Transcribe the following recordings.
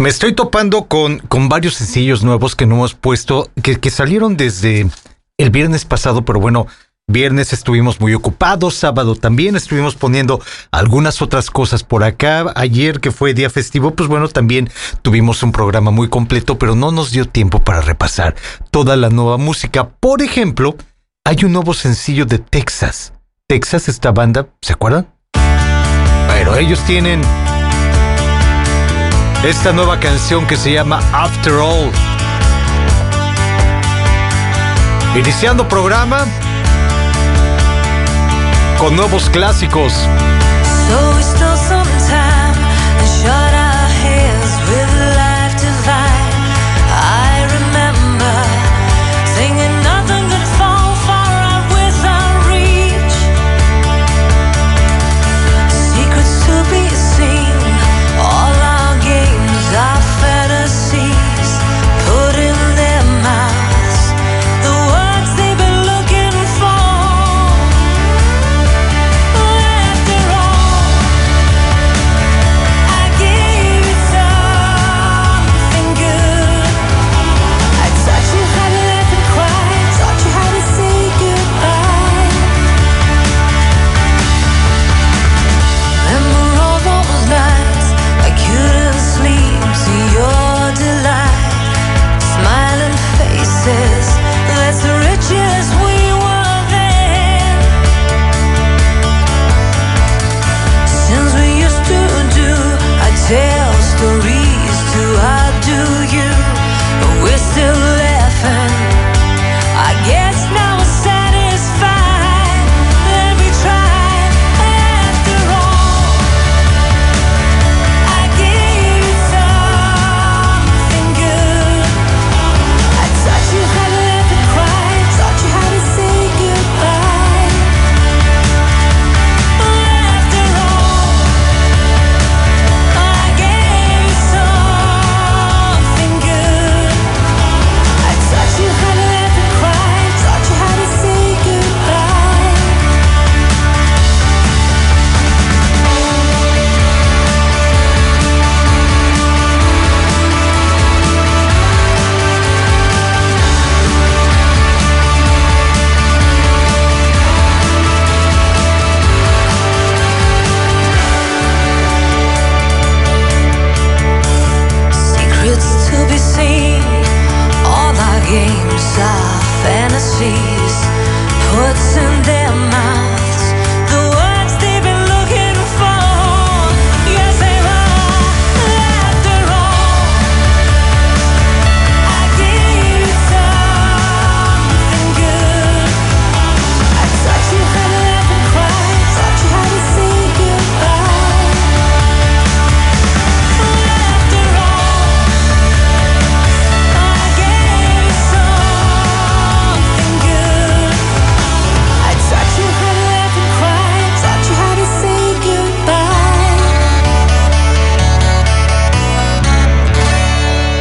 Me estoy topando con, con varios sencillos nuevos que no hemos puesto, que, que salieron desde el viernes pasado, pero bueno, viernes estuvimos muy ocupados, sábado también estuvimos poniendo algunas otras cosas por acá. Ayer que fue día festivo, pues bueno, también tuvimos un programa muy completo, pero no nos dio tiempo para repasar toda la nueva música. Por ejemplo, hay un nuevo sencillo de Texas. Texas, esta banda, ¿se acuerdan? Pero ellos tienen esta nueva canción que se llama After All. Iniciando programa con nuevos clásicos.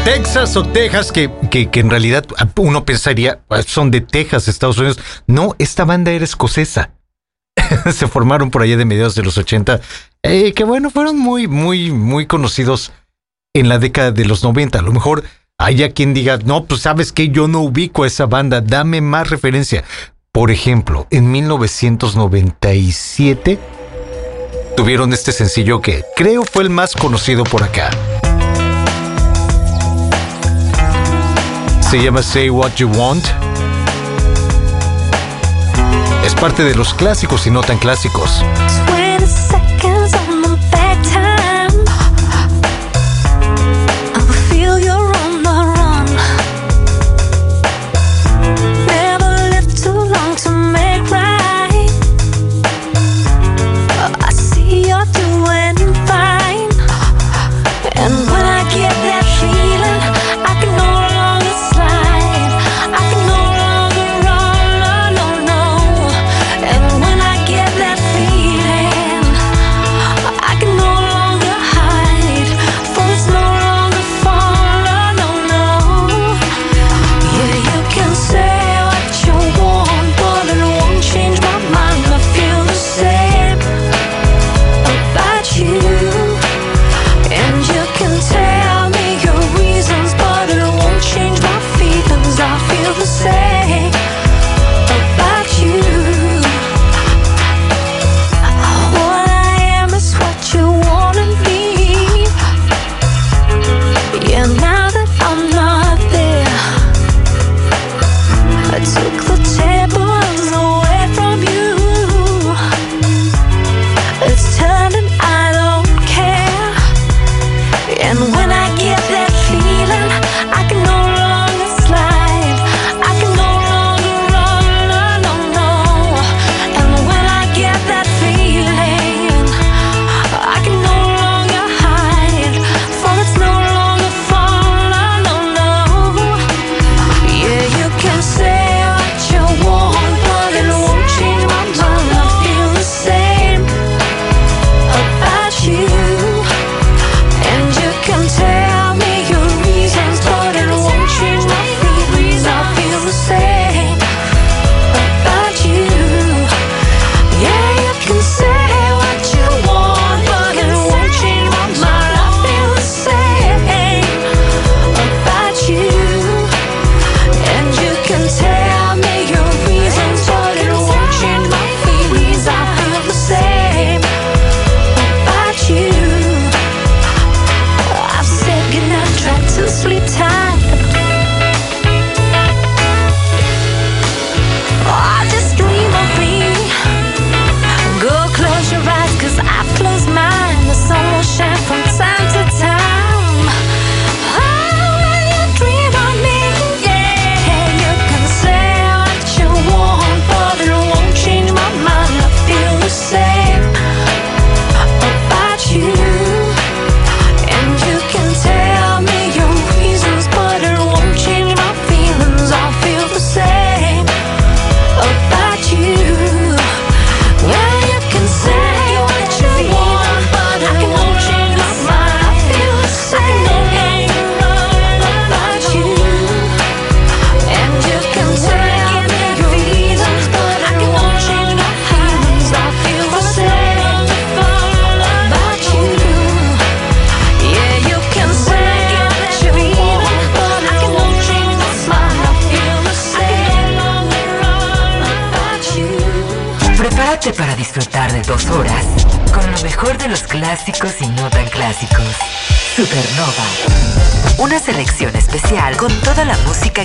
Texas o Texas, que, que, que en realidad uno pensaría "Ah, son de Texas, Estados Unidos. No, esta banda era escocesa. Se formaron por allá de mediados de los 80, eh, que bueno, fueron muy, muy, muy conocidos en la década de los 90. A lo mejor haya quien diga, no, pues sabes que yo no ubico a esa banda, dame más referencia. Por ejemplo, en 1997 tuvieron este sencillo que creo fue el más conocido por acá. Se llama Say What You Want. Es parte de los clásicos y no tan clásicos.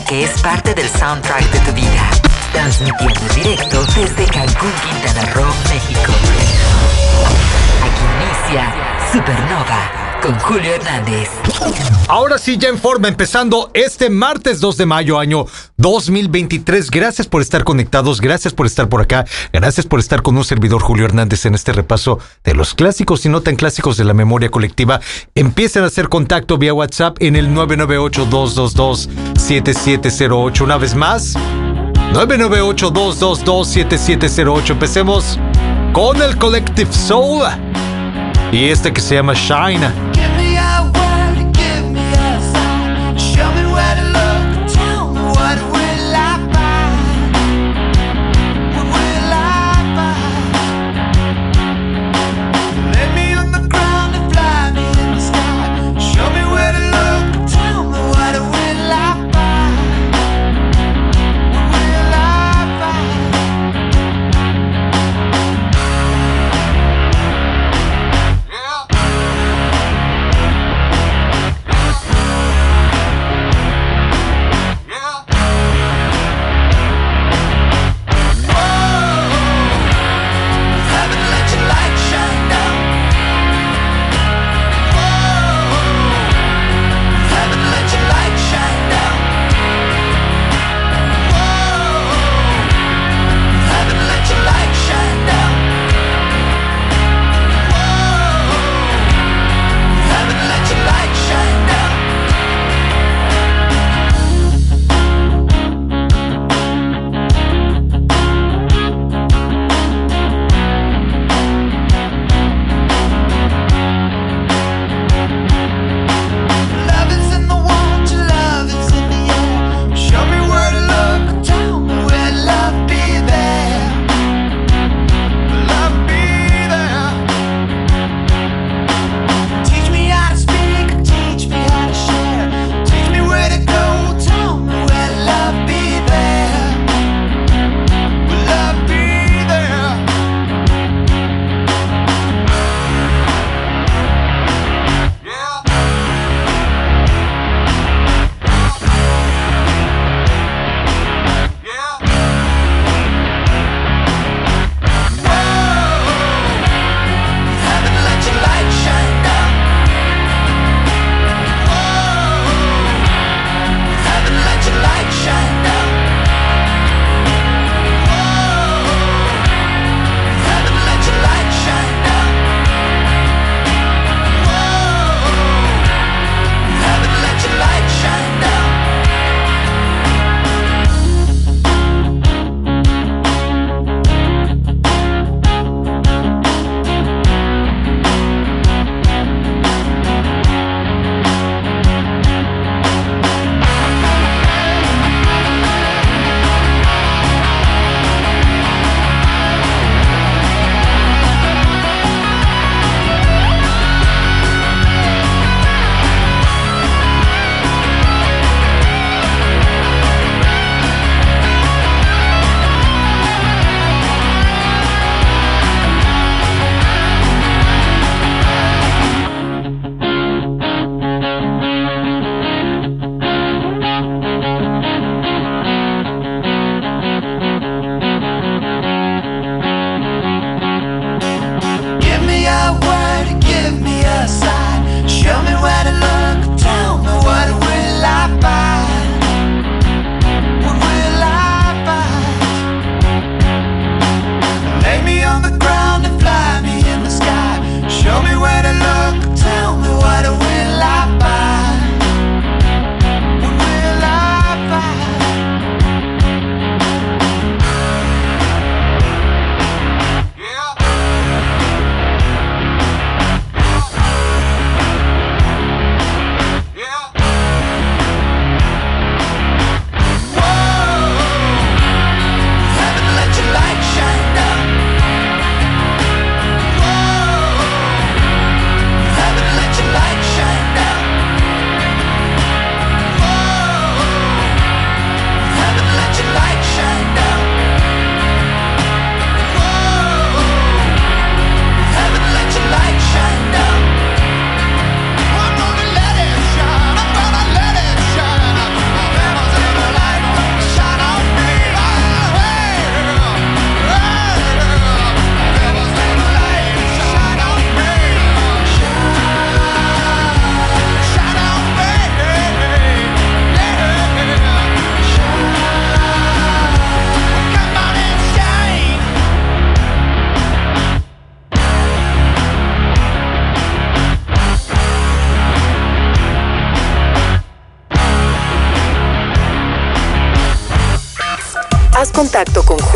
que es parte del soundtrack de tu vida. Transmitiendo directo desde Cancún, Quintana Roo, México. Aquí inicia Supernova con Julio Hernández. Ahora sí, ya en forma, empezando este martes 2 de mayo, año 2023. Gracias por estar conectados, gracias por estar por acá, gracias por estar con un servidor Julio Hernández en este repaso de los clásicos y no tan clásicos de la memoria colectiva. Empiecen a hacer contacto vía WhatsApp en el 998-222-7708. Una vez más, 998-222-7708. Empecemos con el Collective Soul y este que se llama Shine.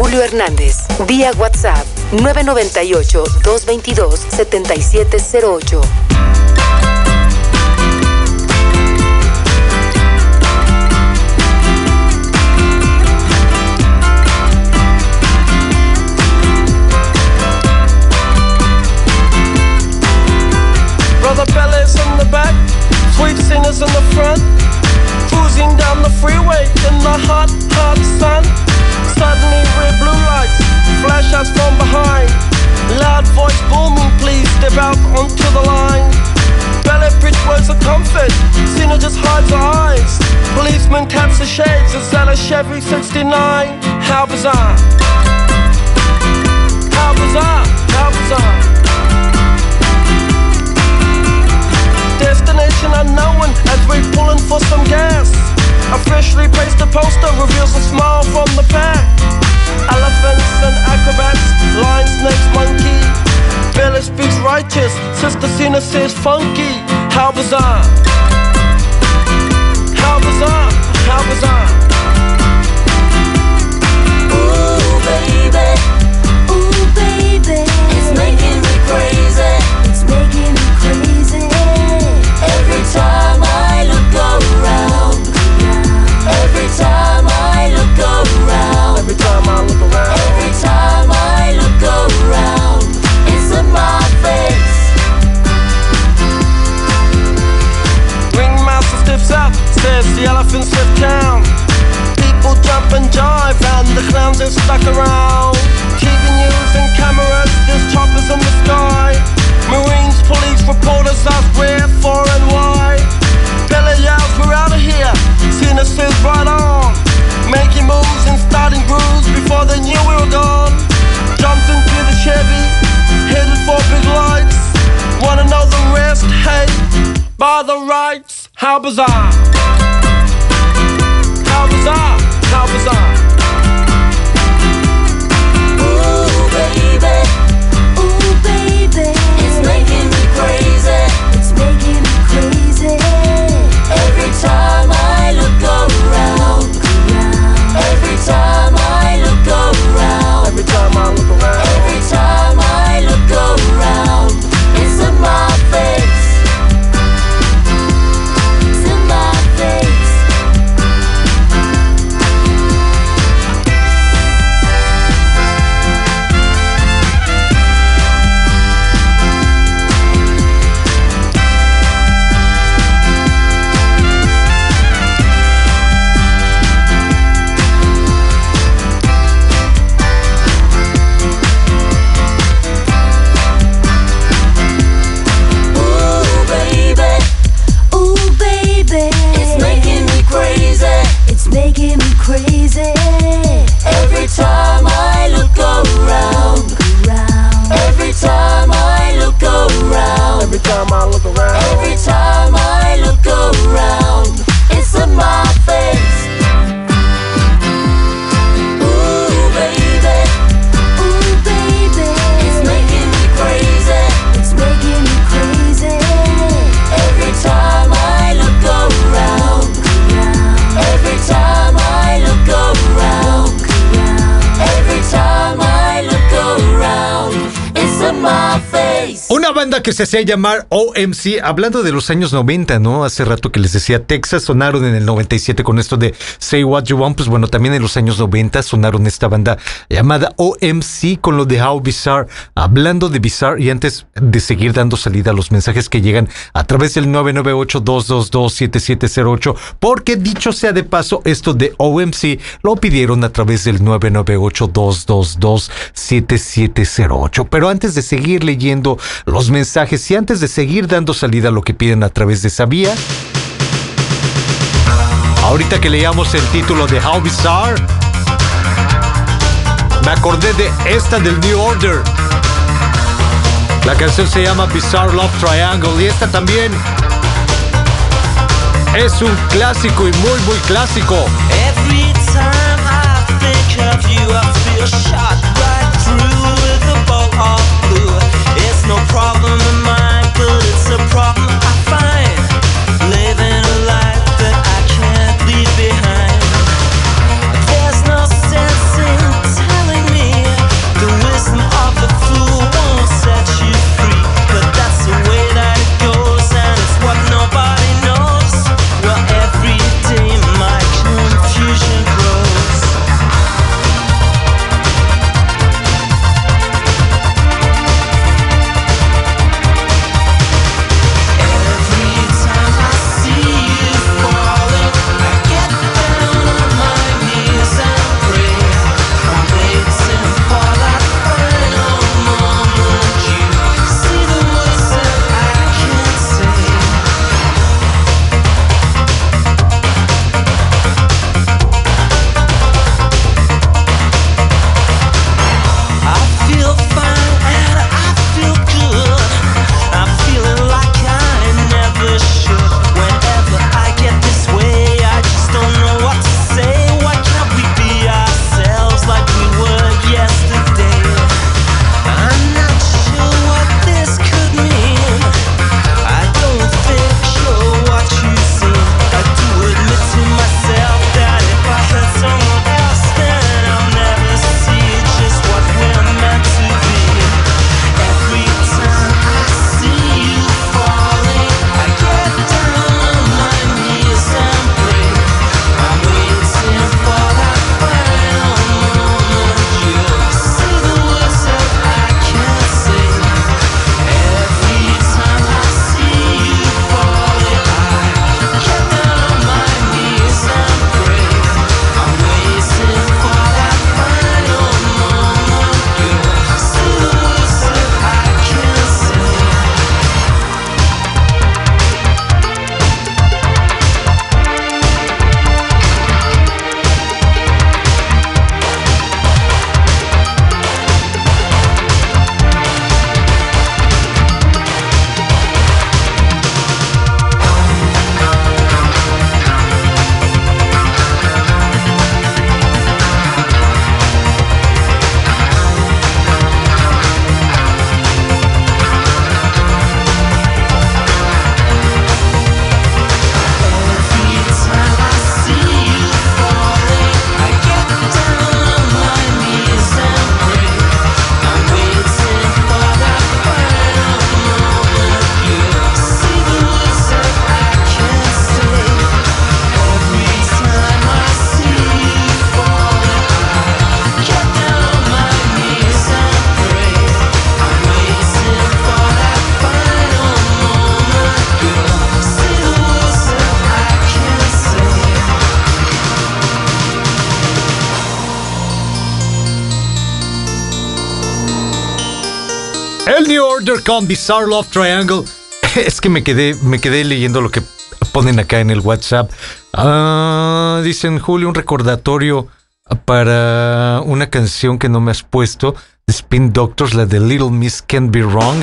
Julio Hernández vía WhatsApp 998-222-7708. Brother Bellas in the back, sweet singers in the front. Cruising down the freeway in the hot, hacía llamar OMC, hablando de los años 90, ¿no? Hace rato que les decía Texas, sonaron en el 97 con esto de Say What You Want, pues bueno, también en los años 90 sonaron esta banda llamada OMC con lo de How Bizarre, hablando de Bizarre y antes de seguir dando salida a los mensajes que llegan a través del 998-222-7708, porque dicho sea de paso, esto de OMC lo pidieron a través del 998-222-7708. Pero antes de seguir leyendo los mensajes y antes de seguir dando salida a lo que piden a través de esa vía, ahorita que leíamos el título de How Bizarre, me acordé de esta del New Order. La canción se llama Bizarre Love Triangle y esta también es un clásico y muy muy clásico. Every time I think of you, I feel shot right through with a bolt of blue. It's no problem but it's a problem con Bizarre Love Triangle. Es que me quedé, me quedé leyendo lo que ponen acá en el WhatsApp. Ah, Dicen, Julio, un recordatorio para una canción que no me has puesto. The Spin Doctors, la de Little Miss Can't Be Wrong.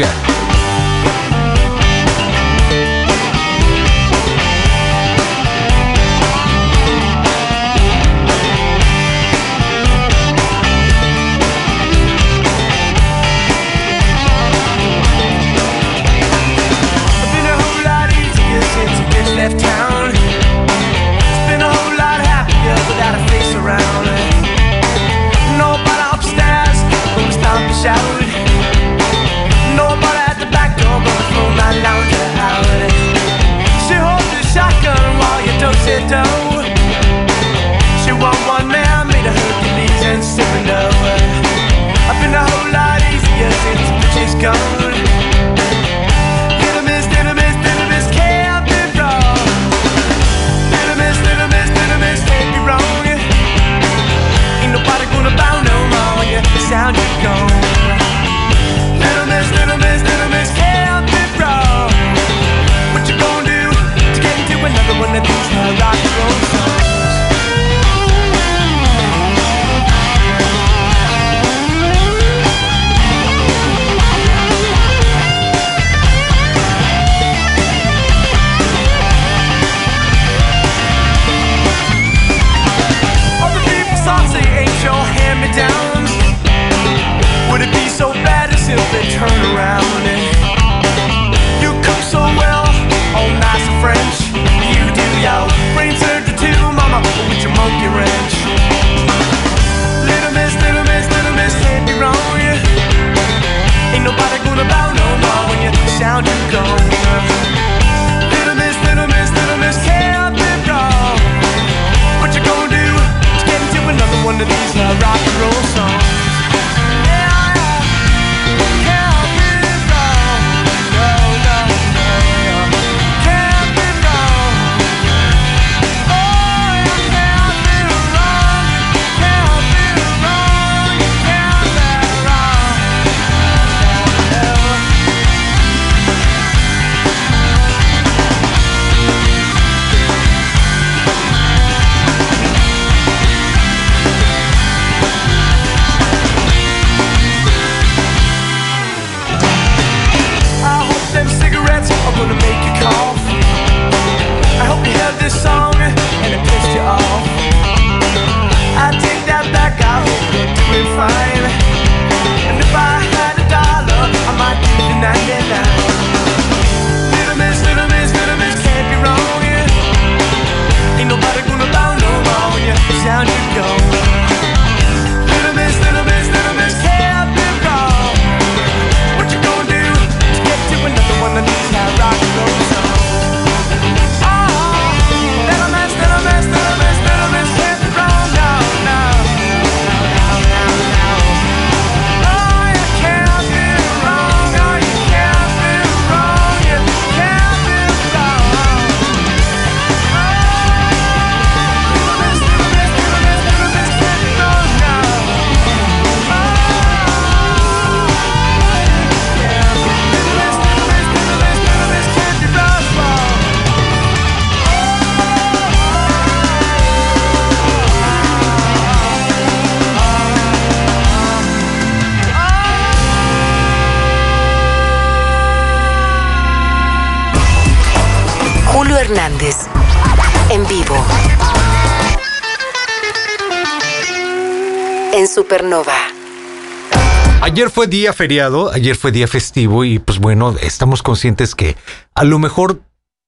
día feriado, ayer fue día festivo y pues bueno, estamos conscientes que a lo mejor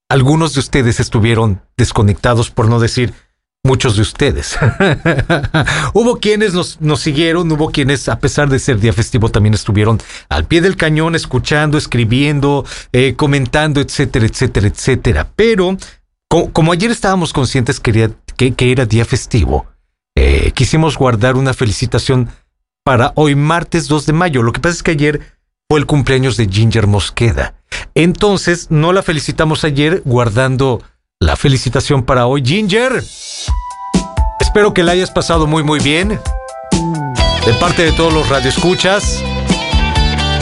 algunos de ustedes estuvieron desconectados, por no decir muchos de ustedes. hubo quienes nos, nos, siguieron, hubo quienes, a pesar de ser día festivo, también estuvieron al pie del cañón, escuchando, escribiendo, eh, comentando, etcétera, etcétera, etcétera. Pero como ayer estábamos conscientes que era, día festivo, eh, quisimos guardar una felicitación para hoy martes 2 de mayo. Lo que pasa es que ayer fue el cumpleaños de Ginger Mosqueda. Entonces, no la felicitamos ayer guardando la felicitación para hoy. Ginger, espero que la hayas pasado muy muy bien. De parte de todos los radioescuchas,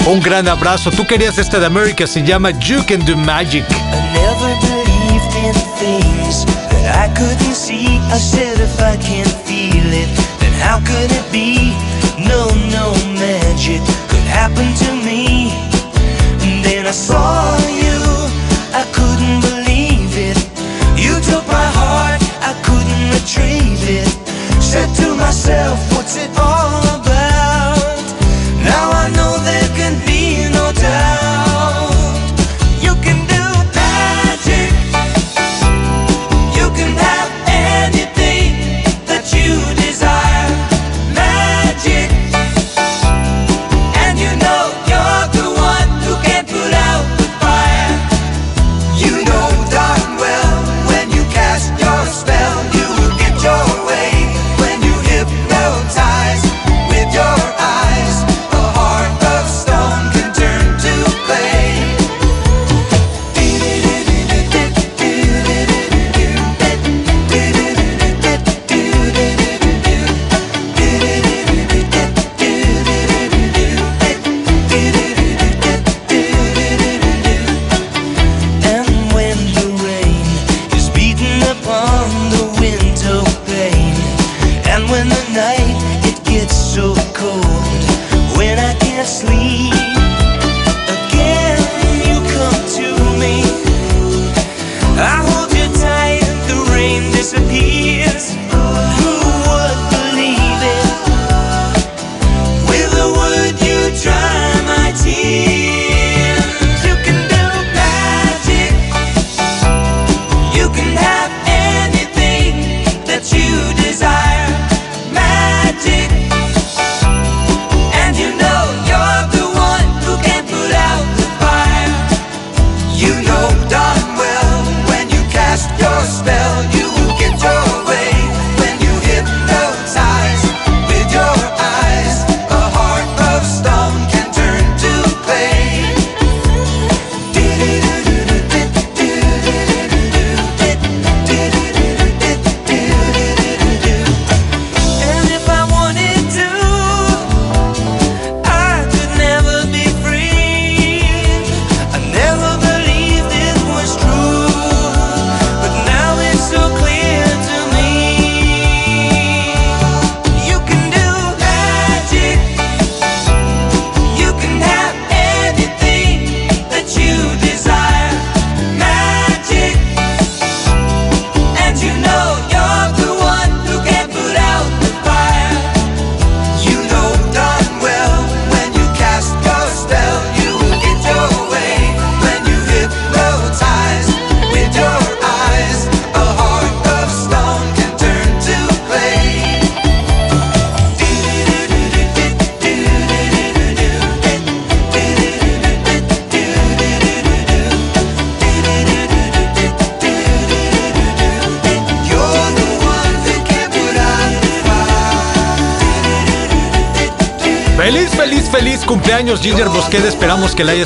un gran abrazo. Tú querías esta de América, se llama You Can Do Magic. I no, no magic could happen to me. And then I saw you, I couldn't believe it. You took my heart, I couldn't retrieve it. Said to myself, what's it all about? Now I know there can be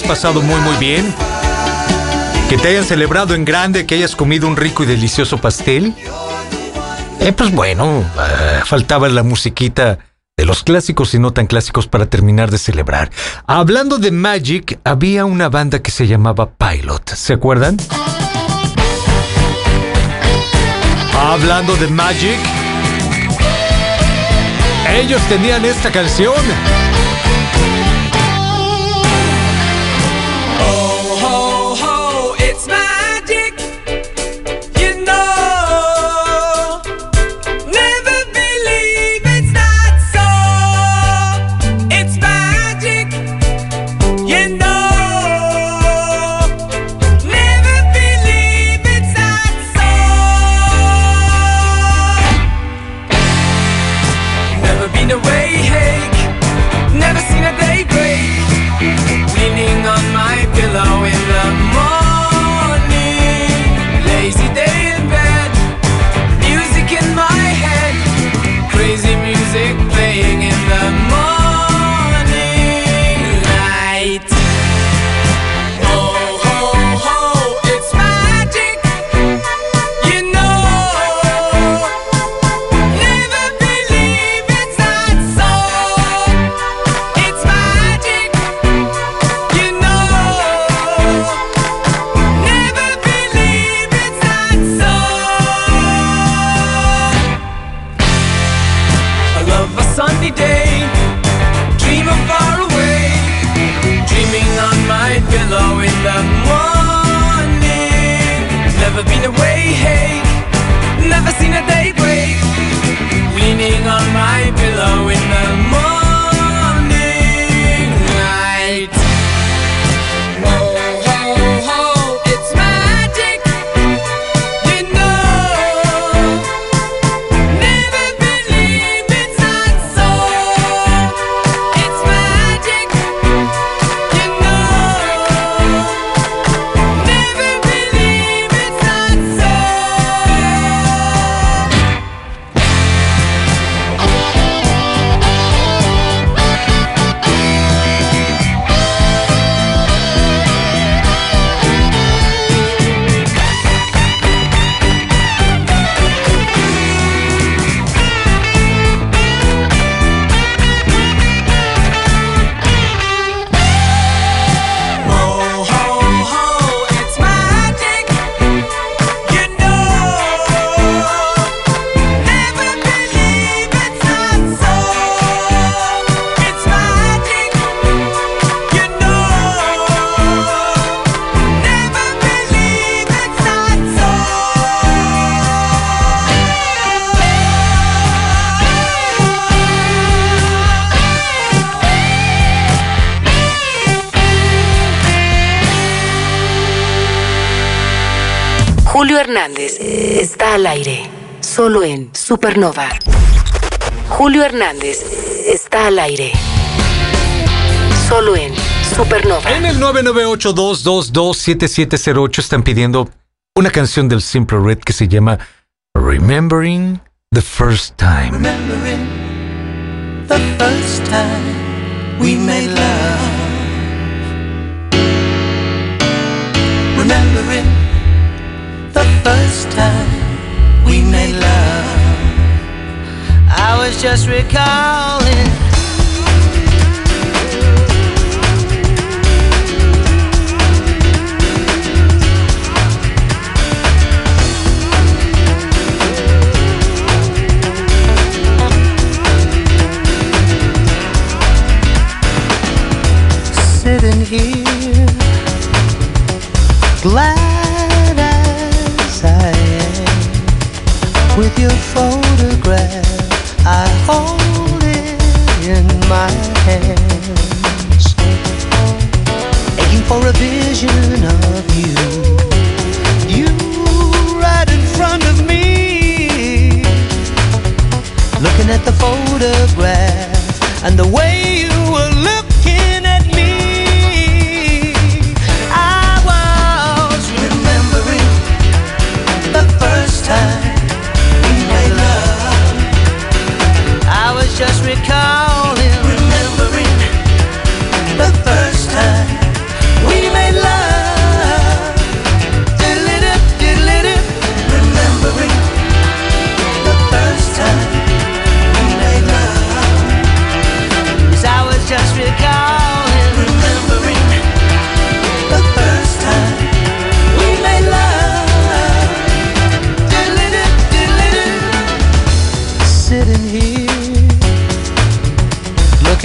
pasado muy muy bien, que te hayan celebrado en grande, que hayas comido un rico y delicioso pastel. Eh, pues bueno, eh, faltaba la musiquita de los clásicos y no tan clásicos para terminar de celebrar. Hablando de Magic, había una banda que se llamaba Pilot, ¿se acuerdan? Hablando de Magic, ellos tenían esta canción. Supernova. Julio Hernández está al aire, solo en Supernova. En el 998-222-7708 están pidiendo una canción del Simple Red que se llama Remembering the First Time. remembering the first time we made love. Remembering the first time we made love. I was just recalling. Sitting here, glad as I am, with your photograph, I hold it in my hands, aching for a vision of you. You right in front of me, looking at the and the way you were looking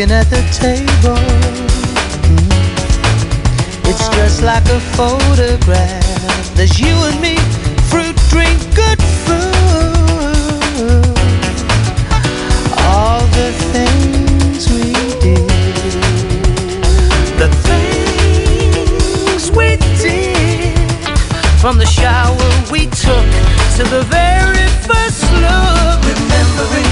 looking at the table. Mm. It's just like a photograph. There's you and me, fruit, drink, good food. All the things we did, the things we did, from the shower we took to the very first look. Remembering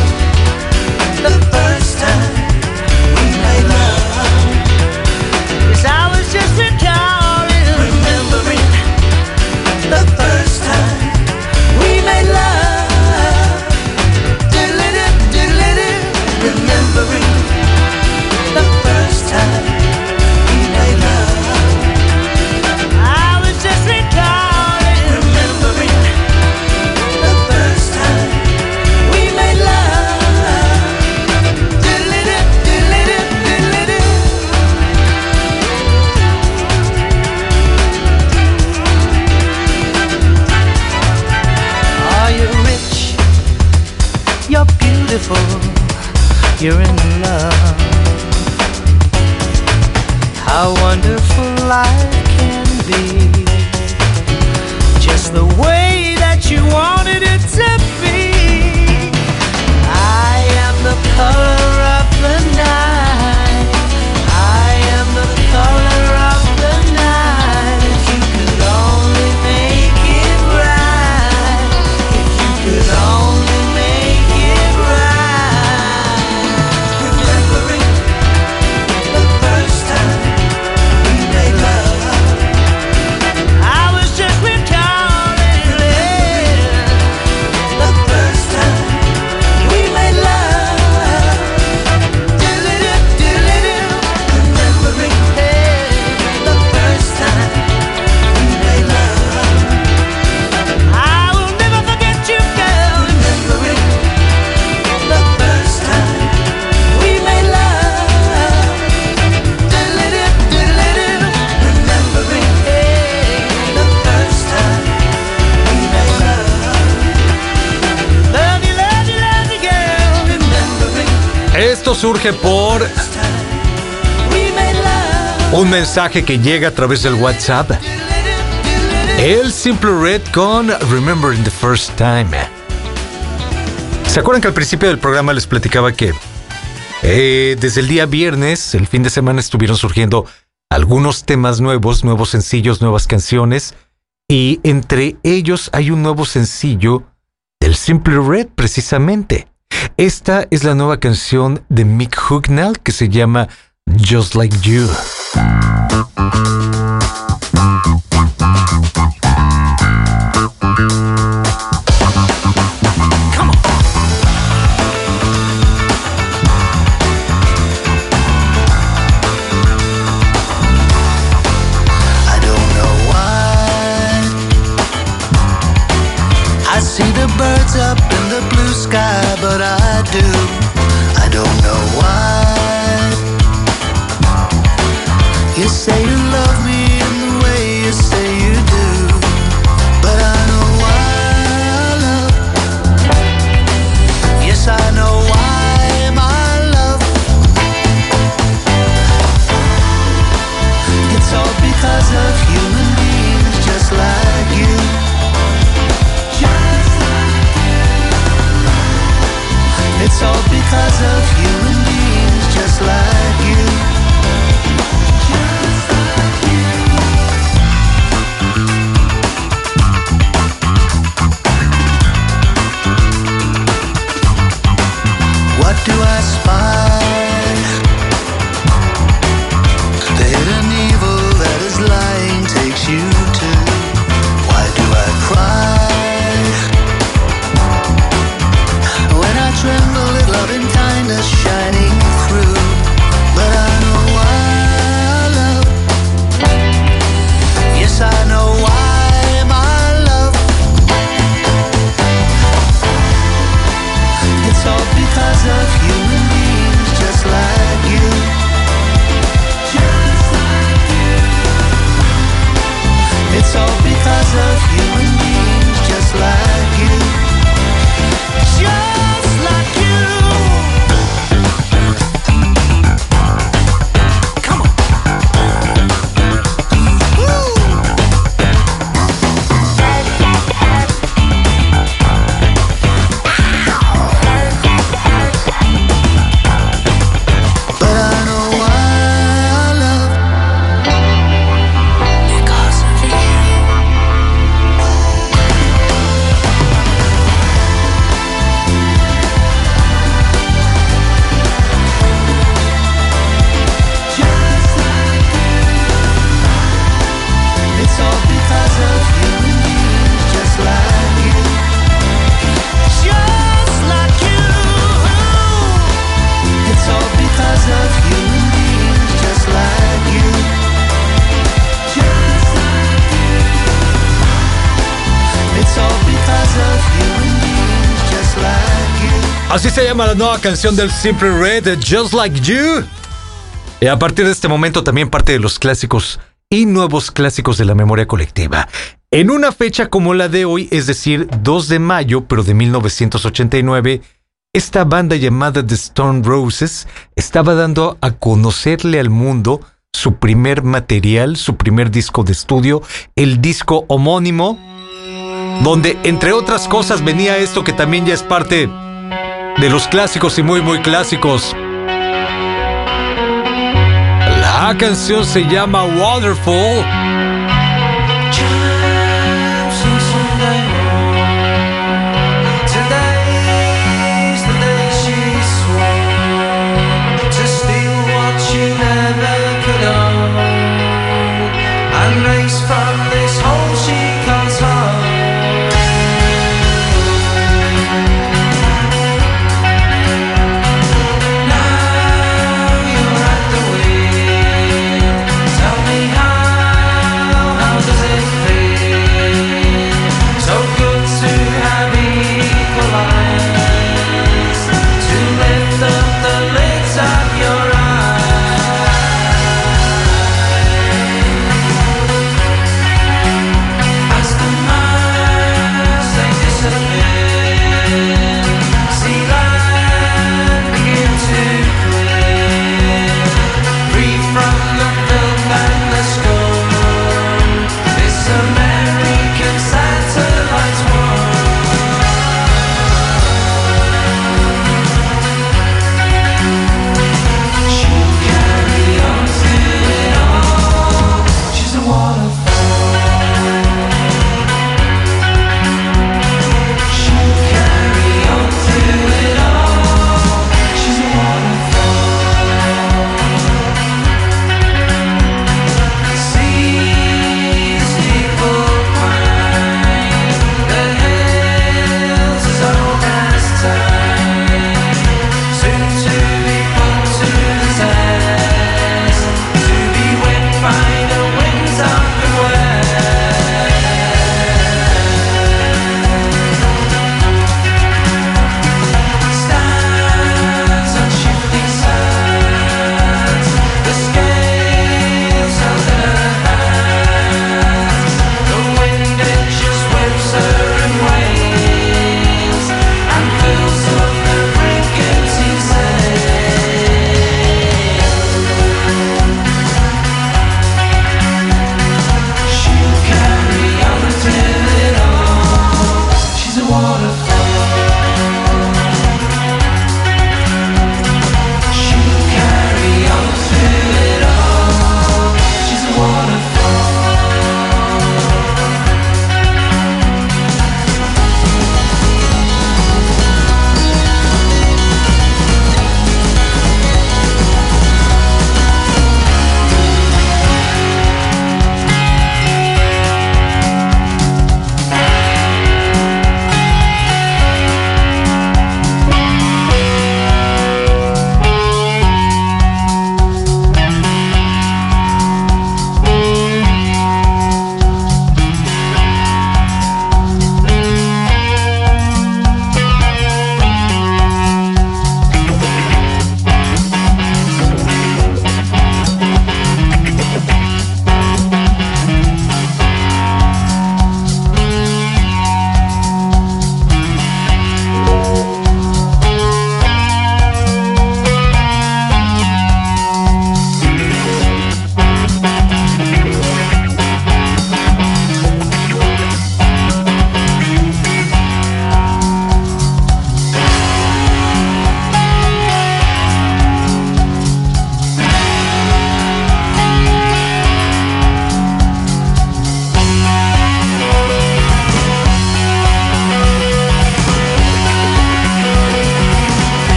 You're in love. How wonderful life can be. Just the way surge por un mensaje que llega a través del WhatsApp. El Simple Red con Remembering the First Time. ¿Se acuerdan que al principio del programa les platicaba que eh, desde el día viernes, el fin de semana, estuvieron surgiendo algunos temas nuevos, nuevos sencillos, nuevas canciones? y entre ellos hay un nuevo sencillo del Simple Red precisamente. Esta es la nueva canción de Mick Hucknall que se llama Just Like You. All because Así se llama la nueva canción del Simple Red, Just Like You. Y a partir de este momento también parte de los clásicos y nuevos clásicos de la memoria colectiva. En una fecha como la de hoy, es decir, 2 de mayo, pero de 1989, esta banda llamada The Stone Roses estaba dando a conocerle al mundo su primer material, su primer disco de estudio, el disco homónimo, donde entre otras cosas venía esto que también ya es parte de los clásicos y muy muy clásicos. La canción se llama Waterfall.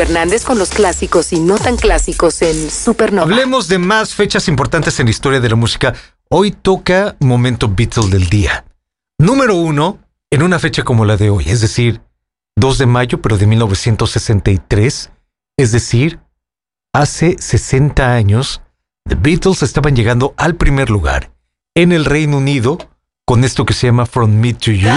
Hernández con los clásicos y no tan clásicos en Supernova. Hablemos de más fechas importantes en la historia de la música. Hoy toca momento Beatles del día. Número uno, en una fecha como la de hoy, es decir, 2 de mayo, pero de 1963, es decir, hace 60 años, The Beatles estaban llegando al primer lugar en el Reino Unido con esto que se llama From Me to You.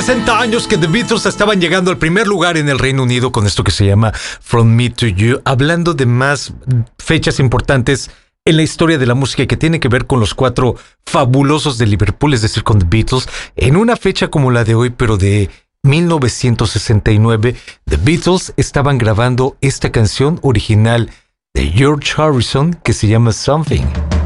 60 años que The Beatles estaban llegando al primer lugar en el Reino Unido con esto que se llama From Me to You, hablando de más fechas importantes en la historia de la música que tiene que ver con los cuatro fabulosos de Liverpool, es decir, con The Beatles, en una fecha como la de hoy, pero de 1969, The Beatles estaban grabando esta canción original de George Harrison que se llama Something.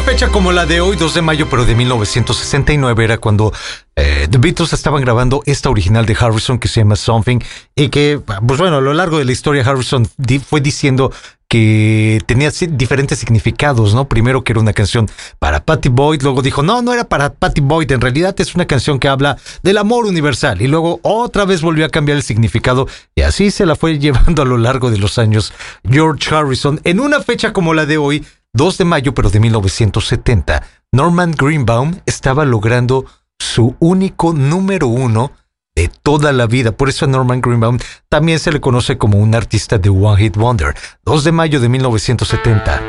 Fecha como la de hoy, 2 de mayo, pero de 1969, era cuando eh, The Beatles estaban grabando esta original de Harrison que se llama Something y que, pues bueno, a lo largo de la historia Harrison fue diciendo que tenía diferentes significados, ¿no? Primero que era una canción para Patty Boyd, luego dijo, no, no era para Patty Boyd, en realidad es una canción que habla del amor universal y luego otra vez volvió a cambiar el significado y así se la fue llevando a lo largo de los años George Harrison. En una fecha como la de hoy, 2 de mayo, pero de 1970, Norman Greenbaum estaba logrando su único número uno de toda la vida. Por eso a Norman Greenbaum también se le conoce como un artista de One Hit Wonder. 2 de mayo de 1970.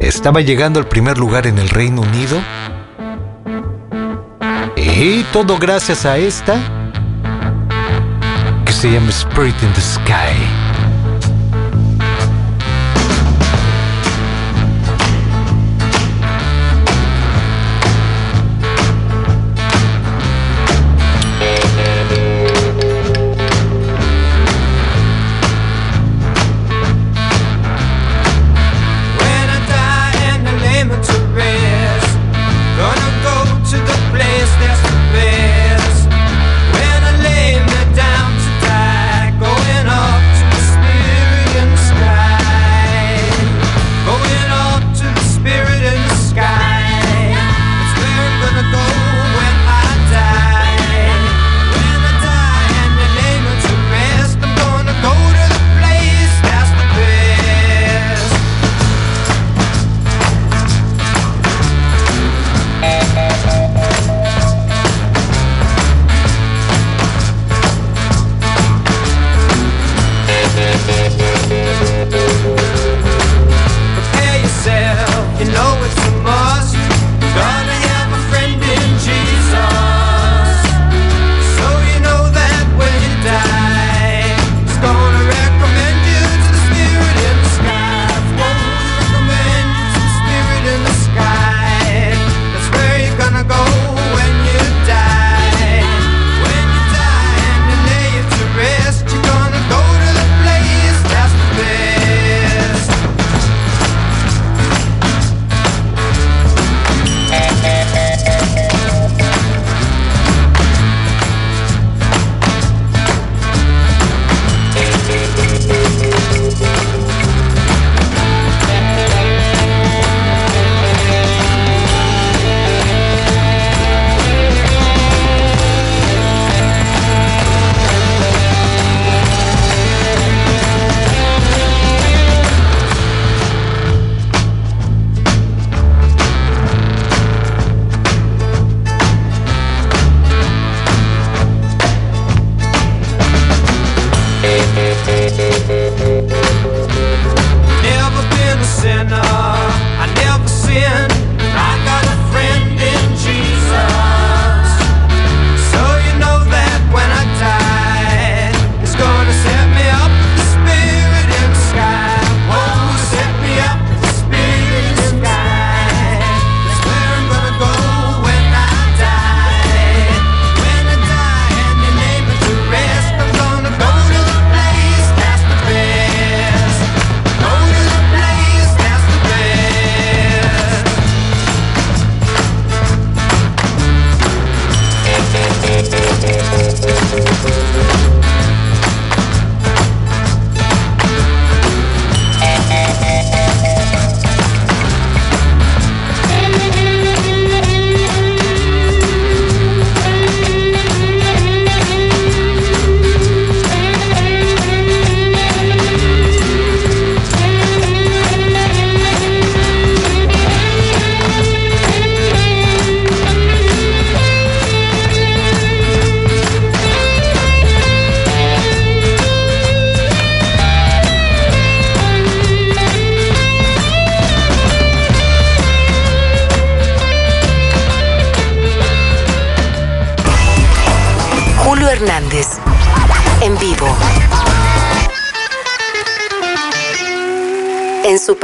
Estaba llegando al primer lugar en el Reino Unido. Y todo gracias a esta que se llama Spirit in the Sky.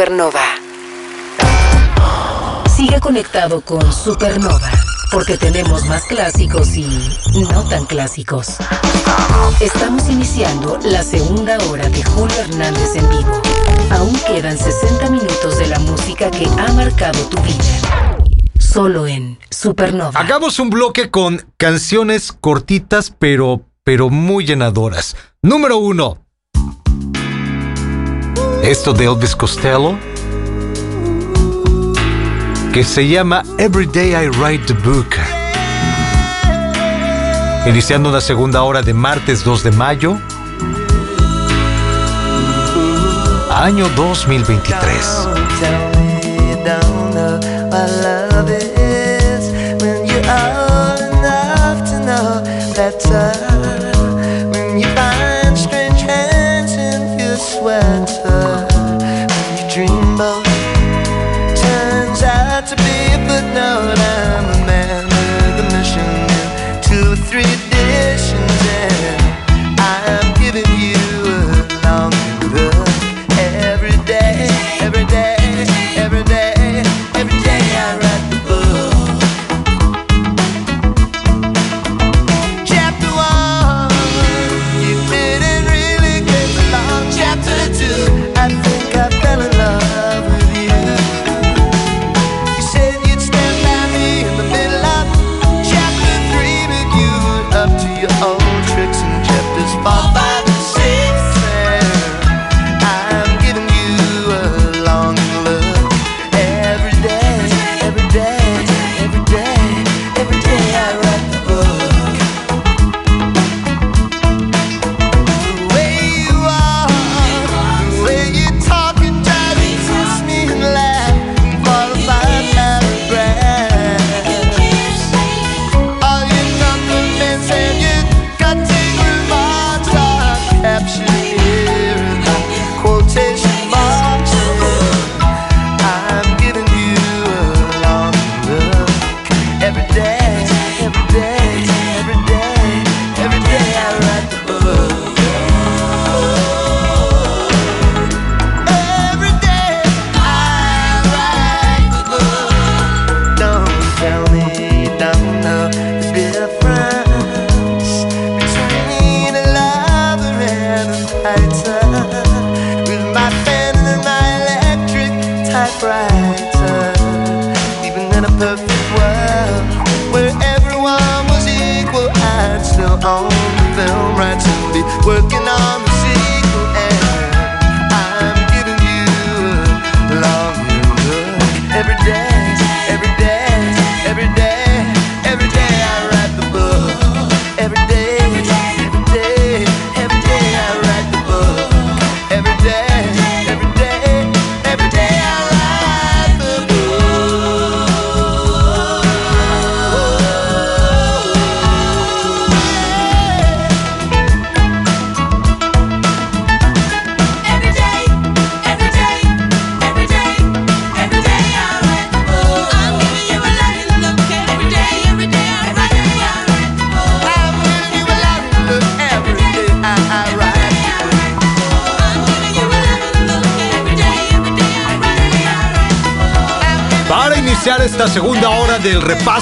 Supernova. Sigue conectado con Supernova. porque tenemos más clásicos y no tan clásicos. Estamos iniciando la segunda hora de Julio Hernández en vivo. Aún quedan 60 minutos de la música que ha marcado tu vida. Solo en Supernova. Hagamos un bloque con canciones cortitas pero, pero muy llenadoras. Número uno. Esto de Elvis Costello. Que se llama Every Day I Write the Book. Iniciando una segunda hora de martes 2 de mayo. Año 2023. Tell me you don't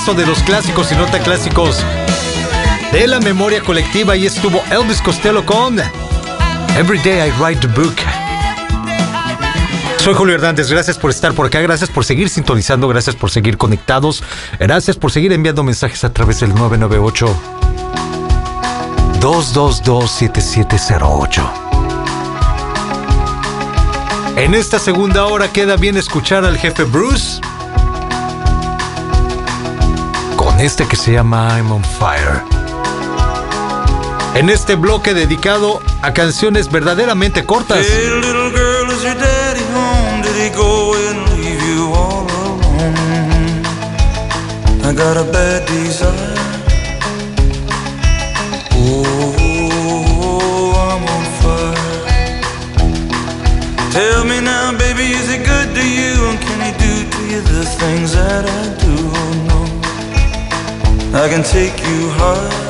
de los clásicos y nota clásicos de la memoria colectiva, y estuvo Elvis Costello con Every Day I Write the Book. Soy Julio Hernández, gracias por estar por acá, gracias por seguir sintonizando, gracias por seguir conectados, gracias por seguir enviando mensajes a través del 998 222 7708. En esta segunda hora queda bien escuchar al jefe Bruce este que se llama I'm on Fire. En este bloque dedicado a canciones verdaderamente cortas. Hey, little girl, is your daddy home? Did he go and leave you all alone? I got a bad desire. Oh, I'm on fire. Tell me now, baby, is it good to you? And can he do to you the things that I do? I can take you high.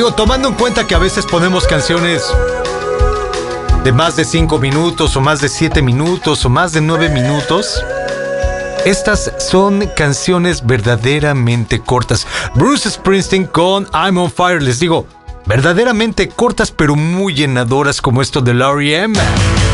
Digo, tomando en cuenta que a veces ponemos canciones de más de 5 minutos o más de 7 minutos o más de 9 minutos, estas son canciones verdaderamente cortas. Bruce Springsteen con I'm on Fire, les digo, verdaderamente cortas pero muy llenadoras como esto de R.E.M. I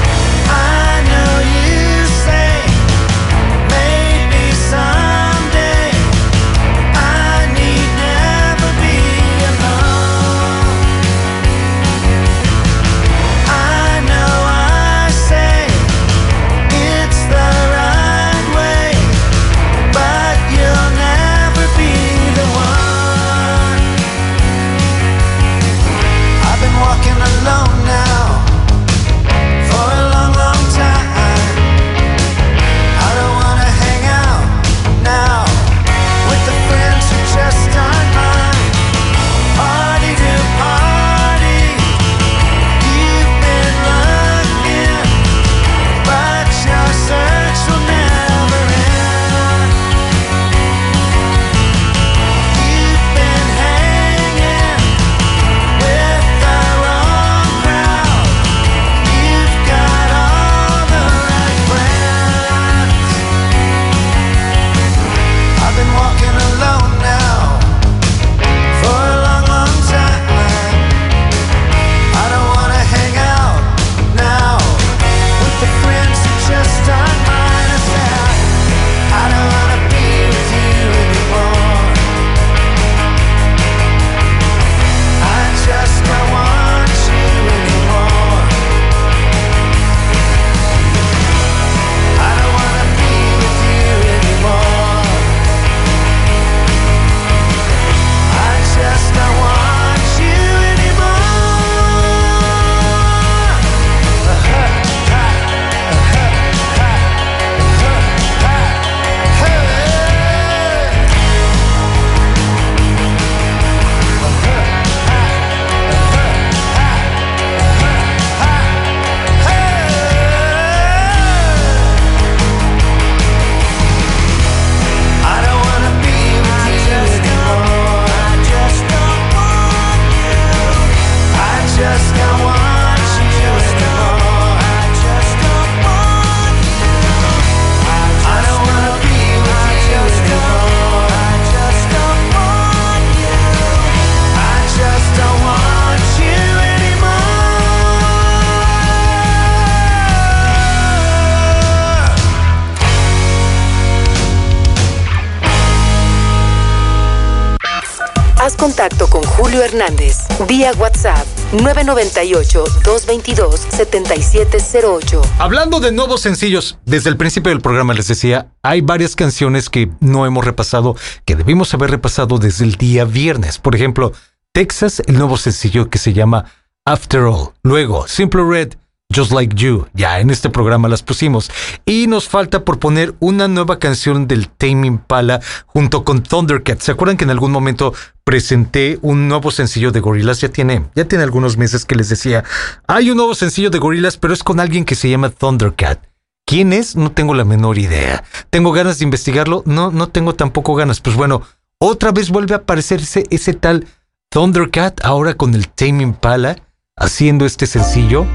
contacto con Julio Hernández vía WhatsApp 998-222-7708. Hablando de nuevos sencillos, desde el principio del programa les decía, hay varias canciones que no hemos repasado, que debimos haber repasado desde el día viernes. Por ejemplo, Texas, el nuevo sencillo que se llama After All. Luego, Simple Red, Just Like You. Ya en este programa las pusimos. Y nos falta por poner una nueva canción del Tame Impala junto con Thundercat. ¿Se acuerdan que en algún momento presenté un nuevo sencillo de Gorillaz? Ya tiene, ya tiene algunos meses que les decía, hay un nuevo sencillo de Gorillaz, pero es con alguien que se llama Thundercat. ¿Quién es? No tengo la menor idea. ¿Tengo ganas de investigarlo? No, no tengo tampoco ganas. Pues bueno, otra vez vuelve a aparecer ese, ese tal Thundercat, ahora con el Tame Impala, haciendo este sencillo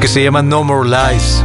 que se llama No More Lies.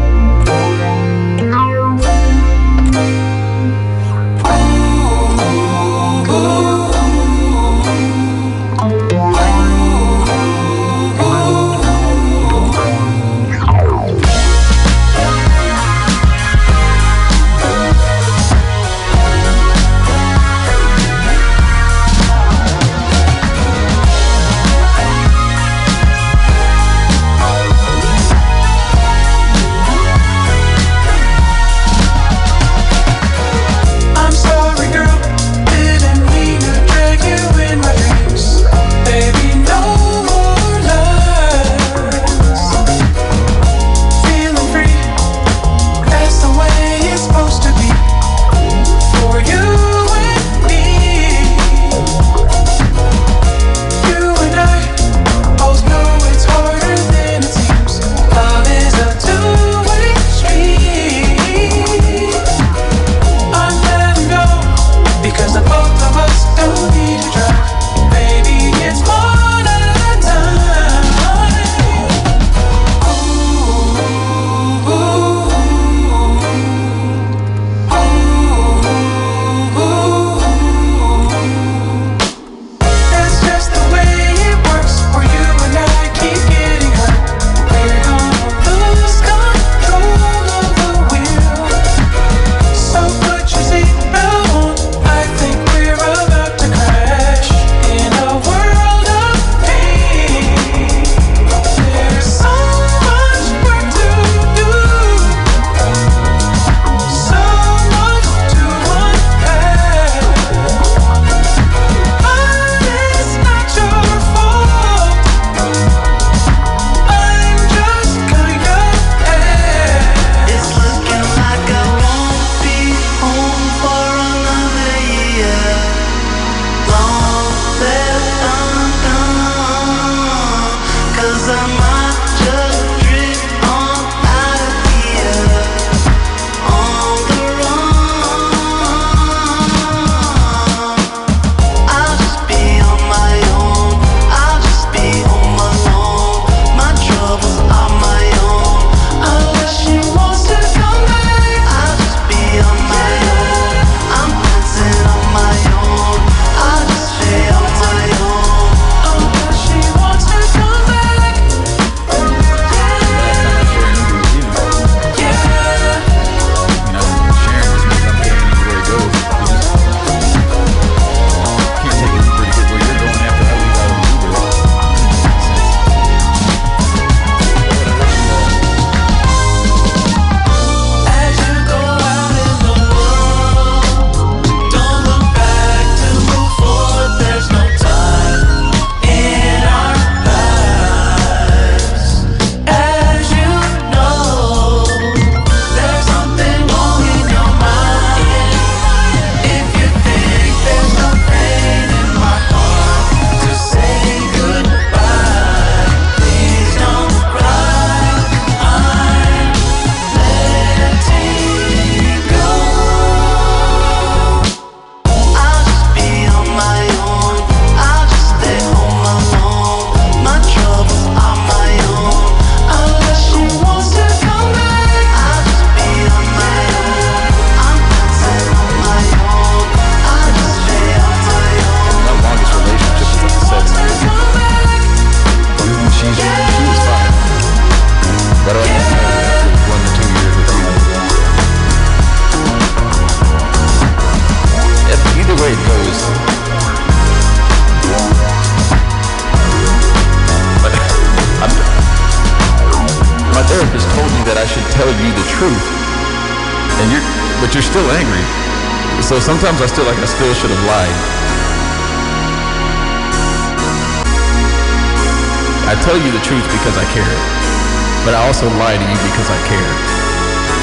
But I also lie to you because I care.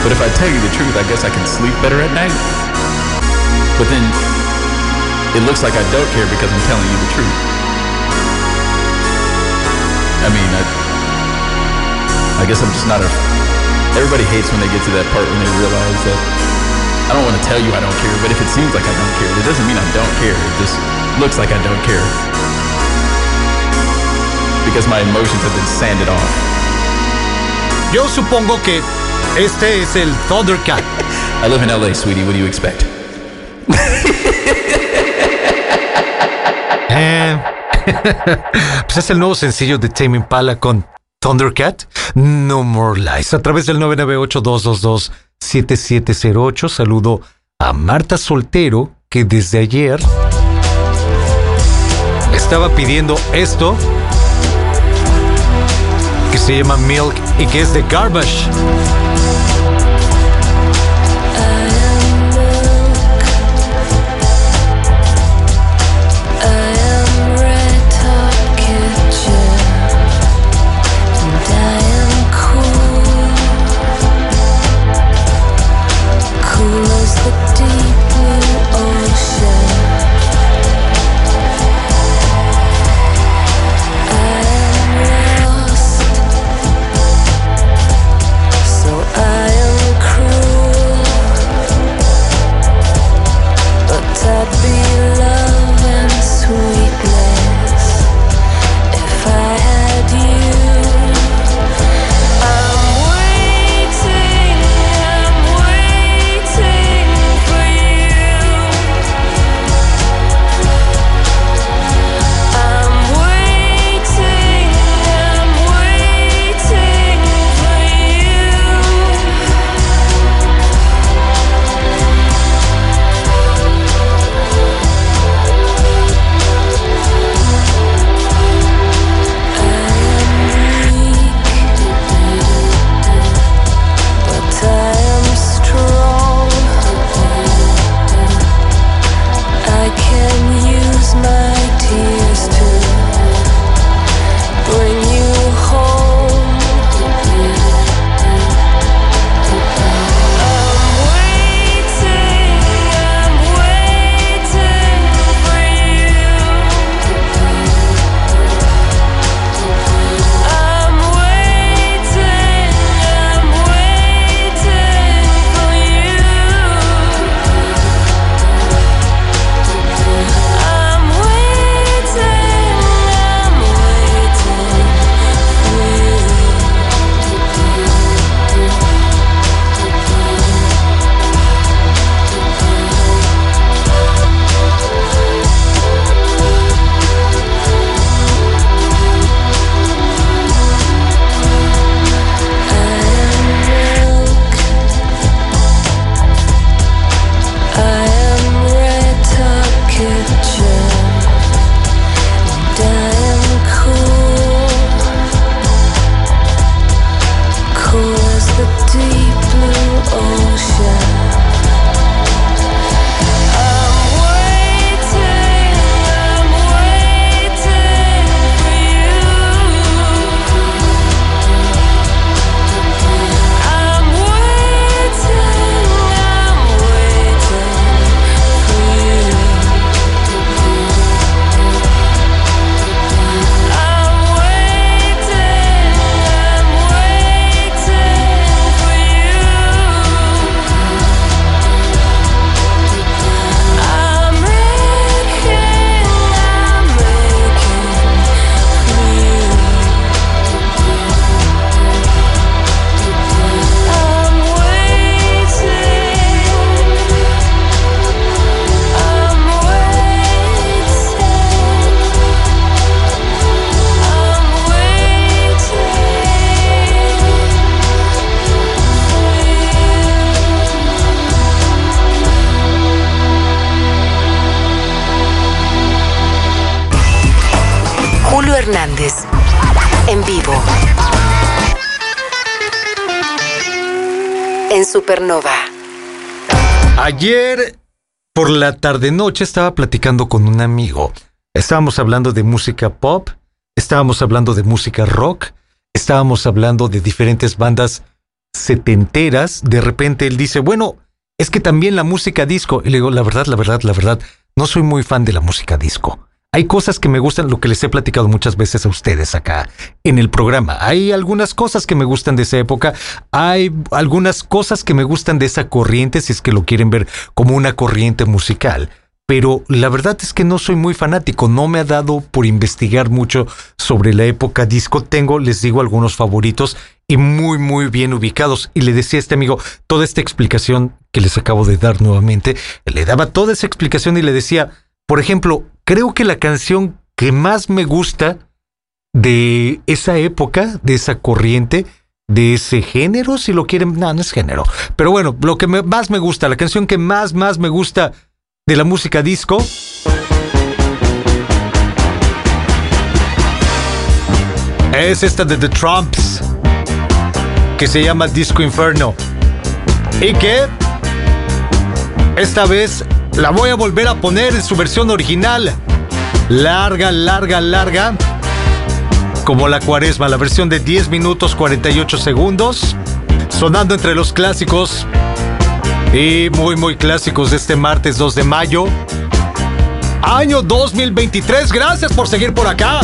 But if I tell you the truth, I guess I can sleep better at night. But then it looks like I don't care because I'm telling you the truth. I mean, I, I guess I'm just not a. Everybody hates when they get to that part when they realize that I don't want to tell you I don't care, but if it seems like I don't care, it doesn't mean I don't care. It just looks like I don't care. Because my emotions have been sanded off. Yo supongo que este es el Thundercat. I live in LA, sweetie. What do you expect? Eh, pues es el nuevo sencillo de Tame Impala con Thundercat, No More Lies, a través del 998-222-7708. Saludo a Marta Soltero, que desde ayer estaba pidiendo esto, se Milk y que es de Garbage. Por la tarde-noche estaba platicando con un amigo. Estábamos hablando de música pop, estábamos hablando de música rock, estábamos hablando de diferentes bandas setenteras. De repente él dice, bueno, es que también la música disco. Y le digo, la verdad, la verdad, la verdad, no soy muy fan de la música disco. Hay cosas que me gustan, lo que les he platicado muchas veces a ustedes acá en el programa. Hay algunas cosas que me gustan de esa época, hay algunas cosas que me gustan de esa corriente, si es que lo quieren ver como una corriente musical. Pero la verdad es que no soy muy fanático, no me ha dado por investigar mucho sobre la época disco. Tengo, les digo, algunos favoritos y muy, muy bien ubicados. Y le decía a este amigo toda esta explicación que les acabo de dar nuevamente. Le daba toda esa explicación y le decía, por ejemplo, creo que la canción que más me gusta de esa época, de esa corriente, de ese género, si lo quieren, no, no es género. Pero bueno, lo que más me gusta, la canción que más, más me gusta de la música disco. Es esta de The Trumps, que se llama Disco Inferno. Y que esta vez la voy a volver a poner en su versión original. Larga, larga, larga. Como la cuaresma, la versión de 10 minutos 48 segundos. Sonando entre los clásicos. Y muy, muy clásicos de este martes 2 de mayo. Año 2023. Gracias por seguir por acá.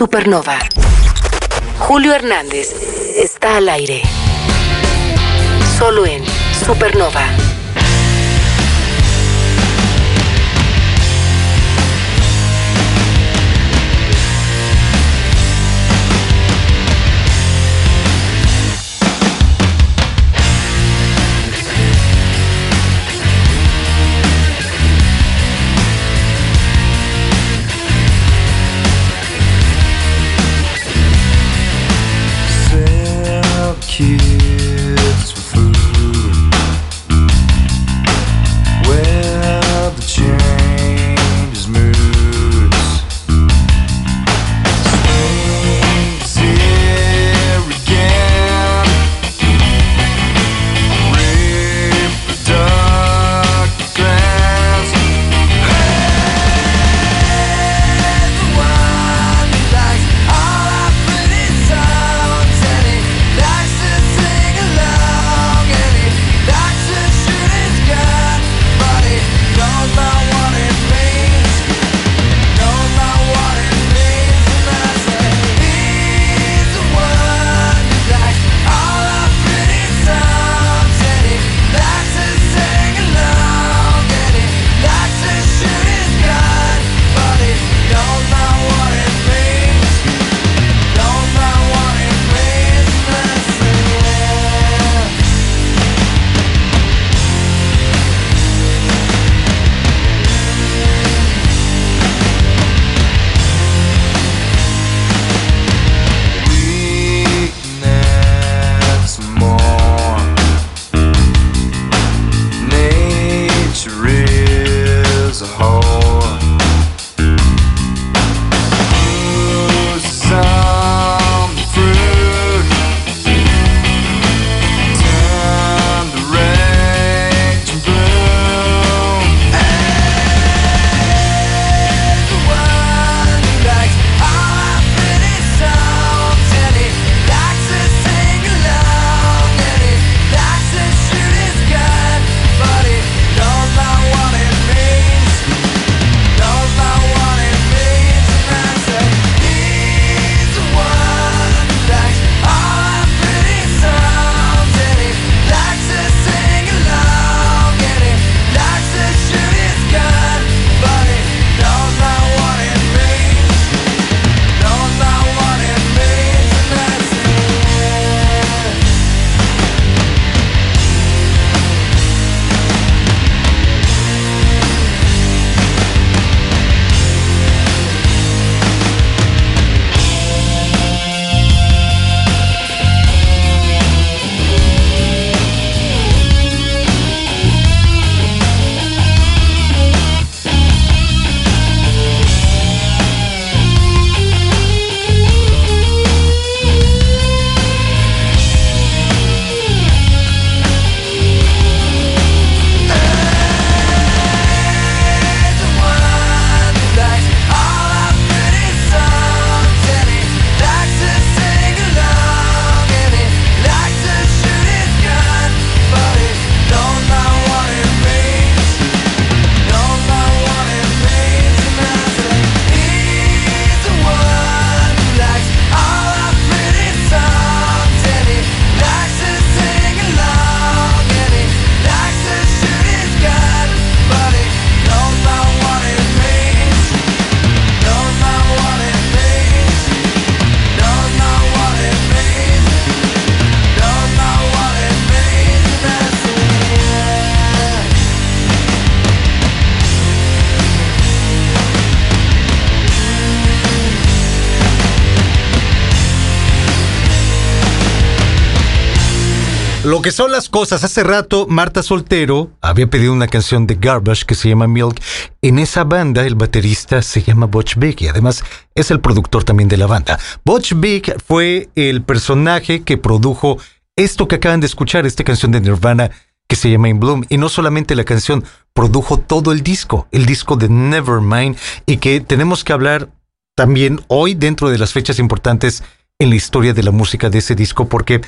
Supernova. Julio Hernández está al aire. Solo en Supernova Que son las cosas. Hace rato Marta Soltero había pedido una canción de Garbage que se llama Milk. En esa banda el baterista se llama Butch Vig y además es el productor también de la banda. Butch Vig fue el personaje que produjo esto que acaban de escuchar, esta canción de Nirvana que se llama In Bloom. Y no solamente la canción, produjo todo el disco, el disco de Nevermind y que tenemos que hablar también hoy dentro de las fechas importantes en la historia de la música de ese disco porque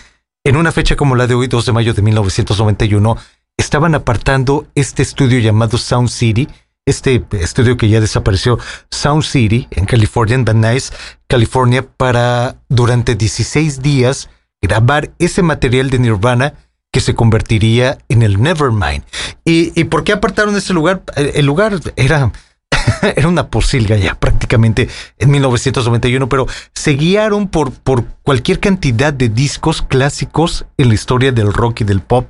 en una fecha como la de hoy, 2 de mayo de 1991, estaban apartando este estudio llamado Sound City, este estudio que ya desapareció, Sound City, en California, en Van Nuys, California, para durante 16 días grabar ese material de Nirvana que se convertiría en el Nevermind. ¿Y, y por qué apartaron ese lugar? El lugar era era una posilga ya prácticamente en 1991, pero se guiaron por, por cualquier cantidad de discos clásicos en la historia del rock y del pop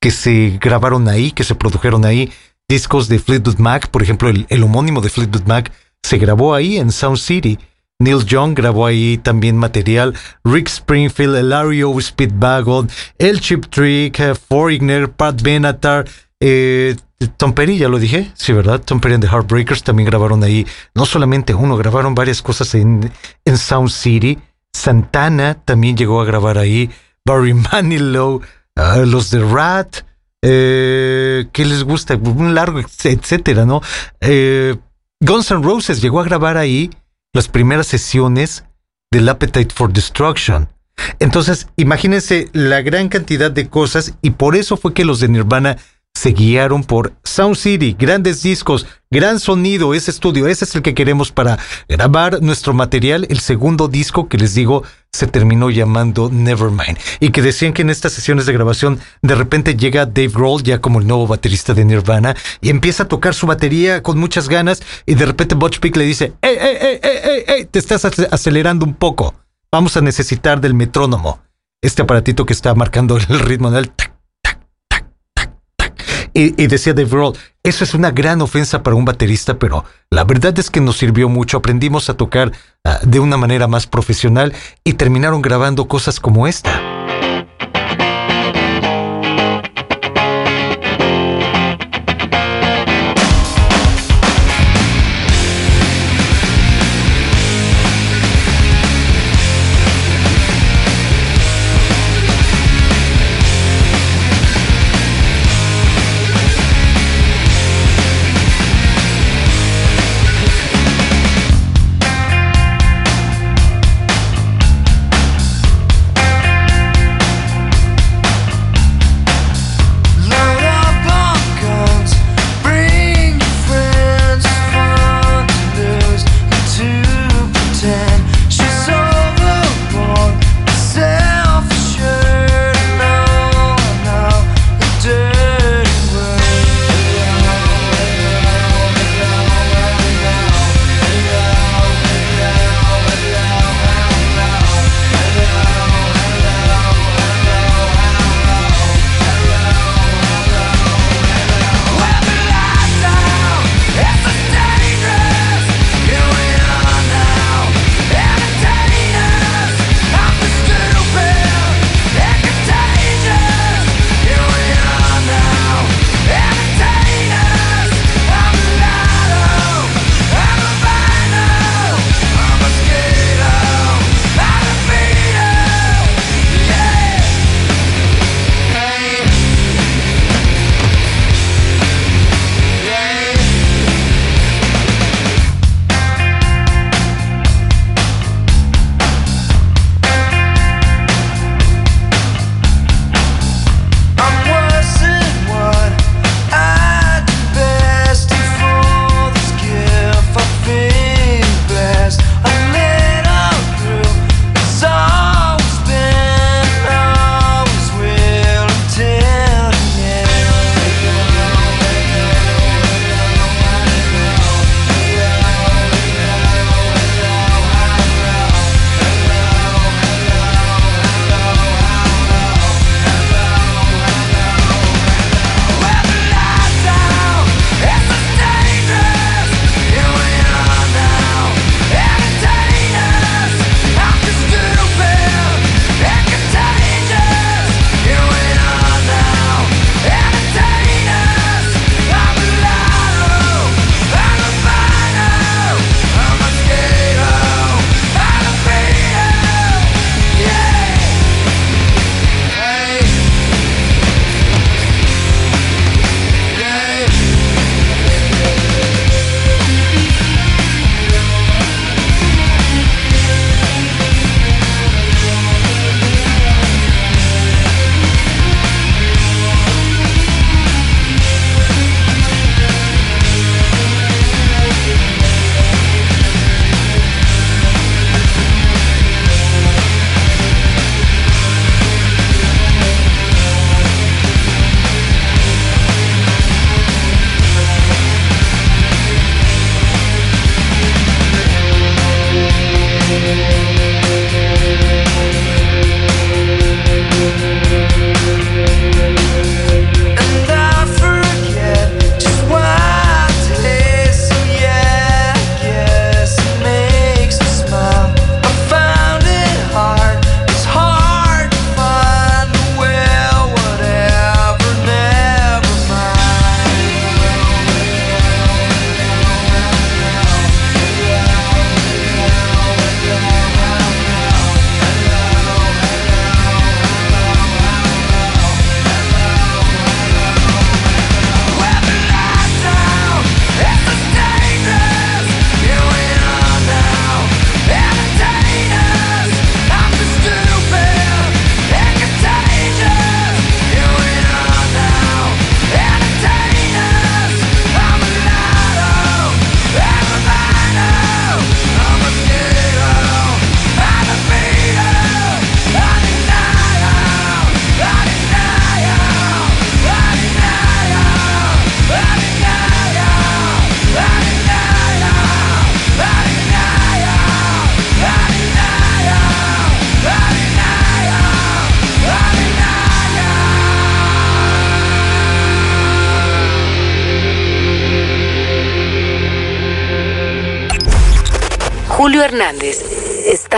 que se grabaron ahí, que se produjeron ahí. Discos de Fleetwood Mac, por ejemplo, el, el homónimo de Fleetwood Mac se grabó ahí en Sound City. Neil Young grabó ahí también material. Rick Springfield, Larry O. Speedwagon, El Chip Trick, eh, Foreigner, Pat Benatar, eh, Tom Petty, ya lo dije, sí, ¿verdad? Tom Petty and the Heartbreakers también grabaron ahí. No solamente uno, grabaron varias cosas en, en Sound City. Santana también llegó a grabar ahí. Barry Manilow, ah, los de Rat, eh, ¿qué les gusta? Un largo, etcétera, ¿no? Eh, Guns N' Roses llegó a grabar ahí las primeras sesiones del Appetite for Destruction. Entonces, imagínense la gran cantidad de cosas y por eso fue que los de Nirvana se guiaron por Sound City, grandes discos, gran sonido, ese estudio, ese es el que queremos para grabar nuestro material. El segundo disco que les digo se terminó llamando Nevermind y que decían que en estas sesiones de grabación de repente llega Dave Grohl ya como el nuevo baterista de Nirvana y empieza a tocar su batería con muchas ganas y de repente Butch Vig le dice, ¡Ey, ey, ey, ey, ey! Te estás ace- acelerando un poco. Vamos a necesitar del metrónomo. Este aparatito que está marcando el ritmo del tac, y, decía Dave Grohl, eso es una gran ofensa para un baterista, pero la verdad es que nos sirvió mucho. Aprendimos a tocar ah, de una manera más profesional y terminaron grabando cosas como esta.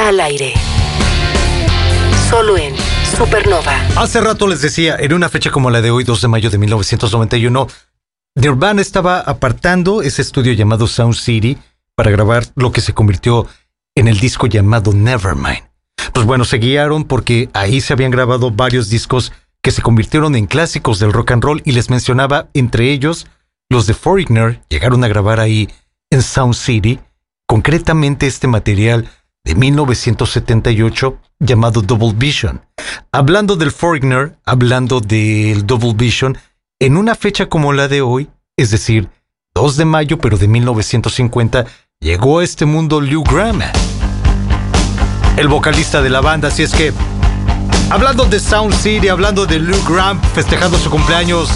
al aire. Solo en Supernova. Hace rato les decía, en una fecha como la de hoy, 2 de mayo de 1991, Nirvana estaba apartando ese estudio llamado Sound City para grabar lo que se convirtió en el disco llamado Nevermind. Pues bueno, se guiaron porque ahí se habían grabado varios discos que se convirtieron en clásicos del rock and roll y les mencionaba entre ellos los de Foreigner llegaron a grabar ahí en Sound City, concretamente este material de 1978 llamado Double Vision. Hablando del Foreigner, hablando del Double Vision, en una fecha como la de hoy, es decir, 2 de mayo pero de 1950, llegó a este mundo Lou Graham, el vocalista de la banda, así es que, hablando de Sound City, hablando de Lou Graham festejando su cumpleaños,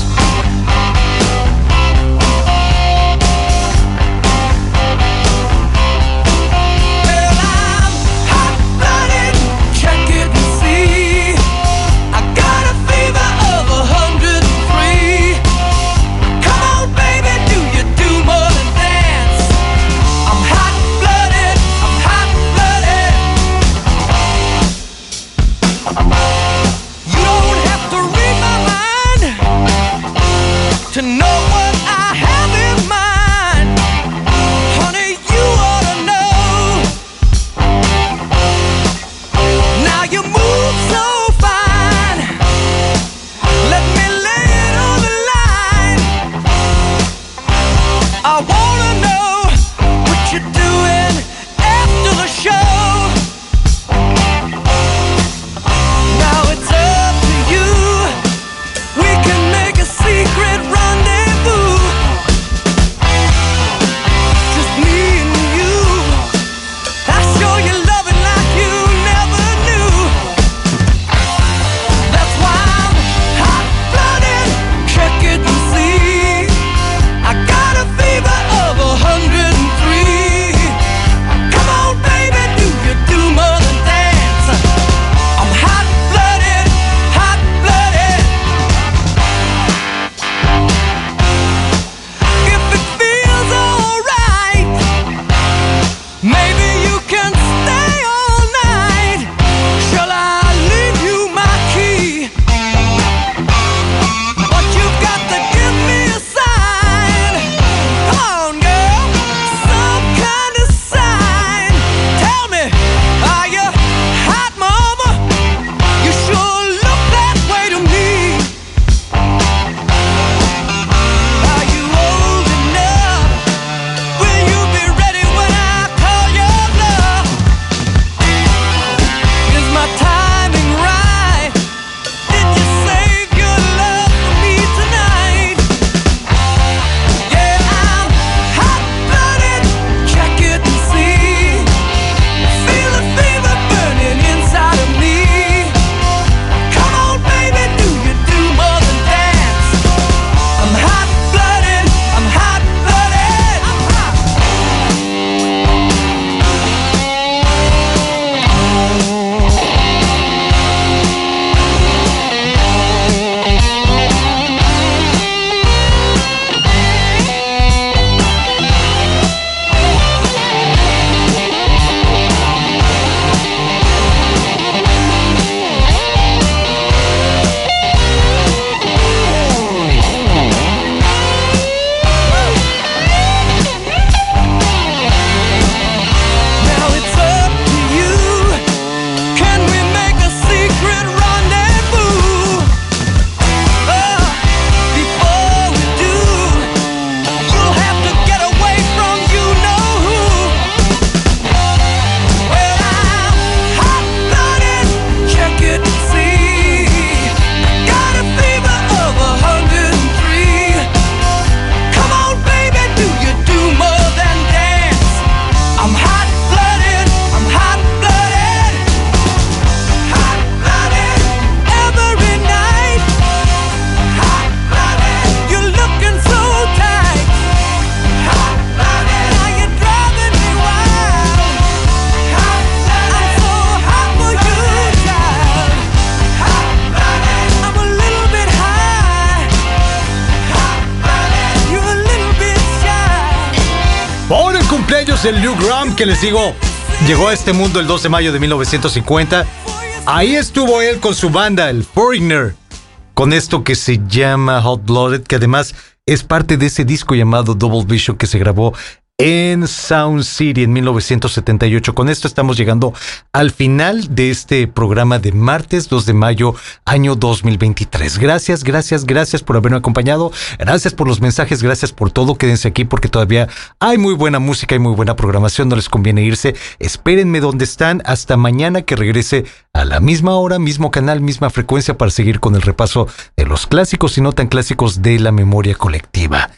que les digo, llegó a este mundo el 2 de mayo de 1950. Ahí estuvo él con su banda, el Foreigner, con esto que se llama Hot Blooded, que además es parte de ese disco llamado Double Vision que se grabó en Sound City en 1978. Con esto estamos llegando al final de este programa de martes 2 de mayo año 2023. Gracias, gracias, gracias por haberme acompañado. Gracias por los mensajes, gracias por todo. Quédense aquí porque todavía hay muy buena música y muy buena programación. No les conviene irse. Espérenme donde están hasta mañana que regrese a la misma hora, mismo canal, misma frecuencia para seguir con el repaso de los clásicos y no tan clásicos de la memoria colectiva.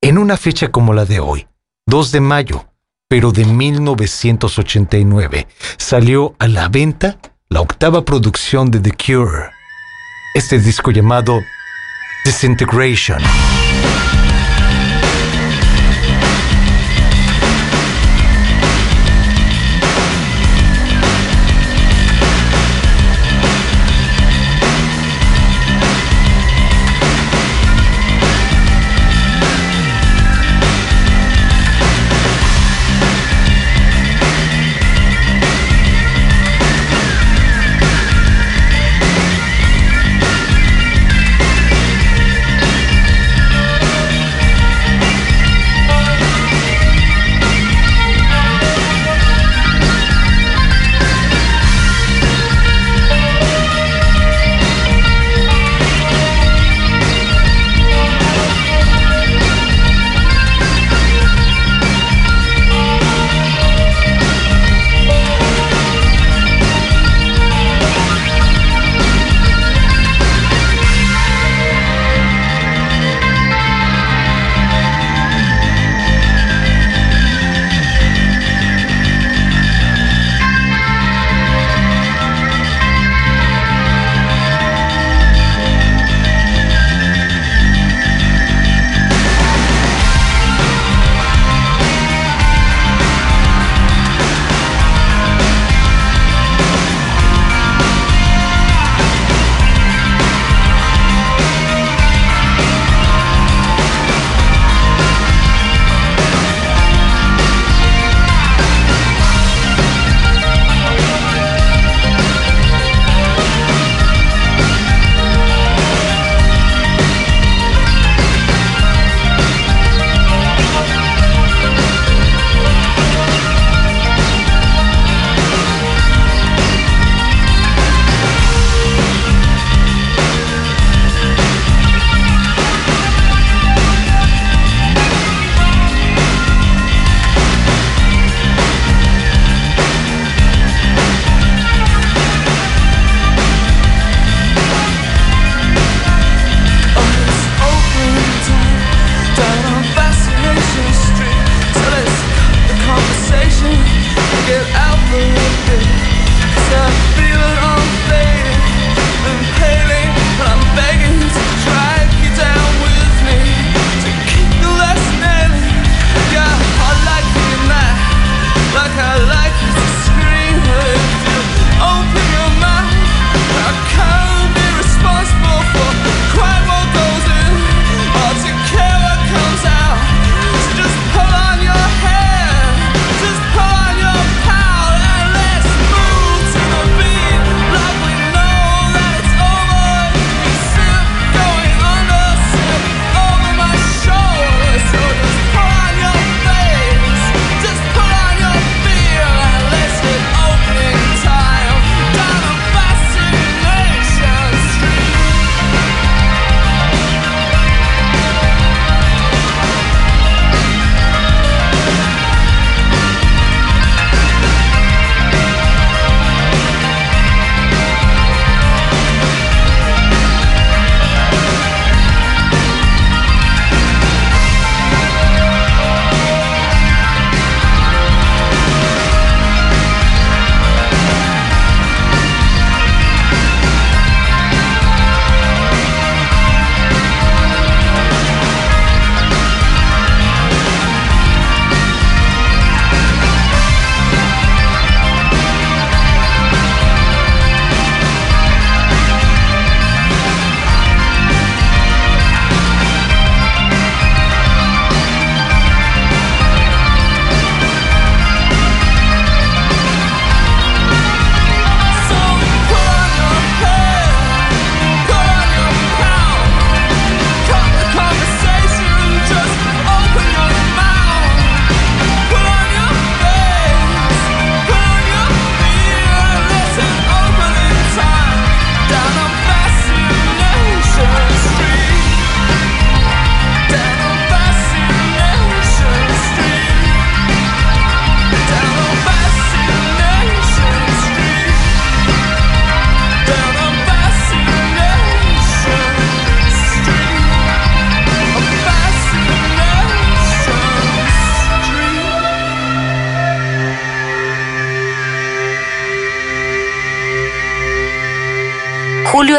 En una fecha como la de hoy, 2 de mayo, pero de 1989, salió a la venta la octava producción de The Cure. Este disco llamado Disintegration.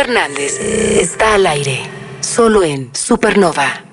Julio Hernández. Está al aire, solo en Supernova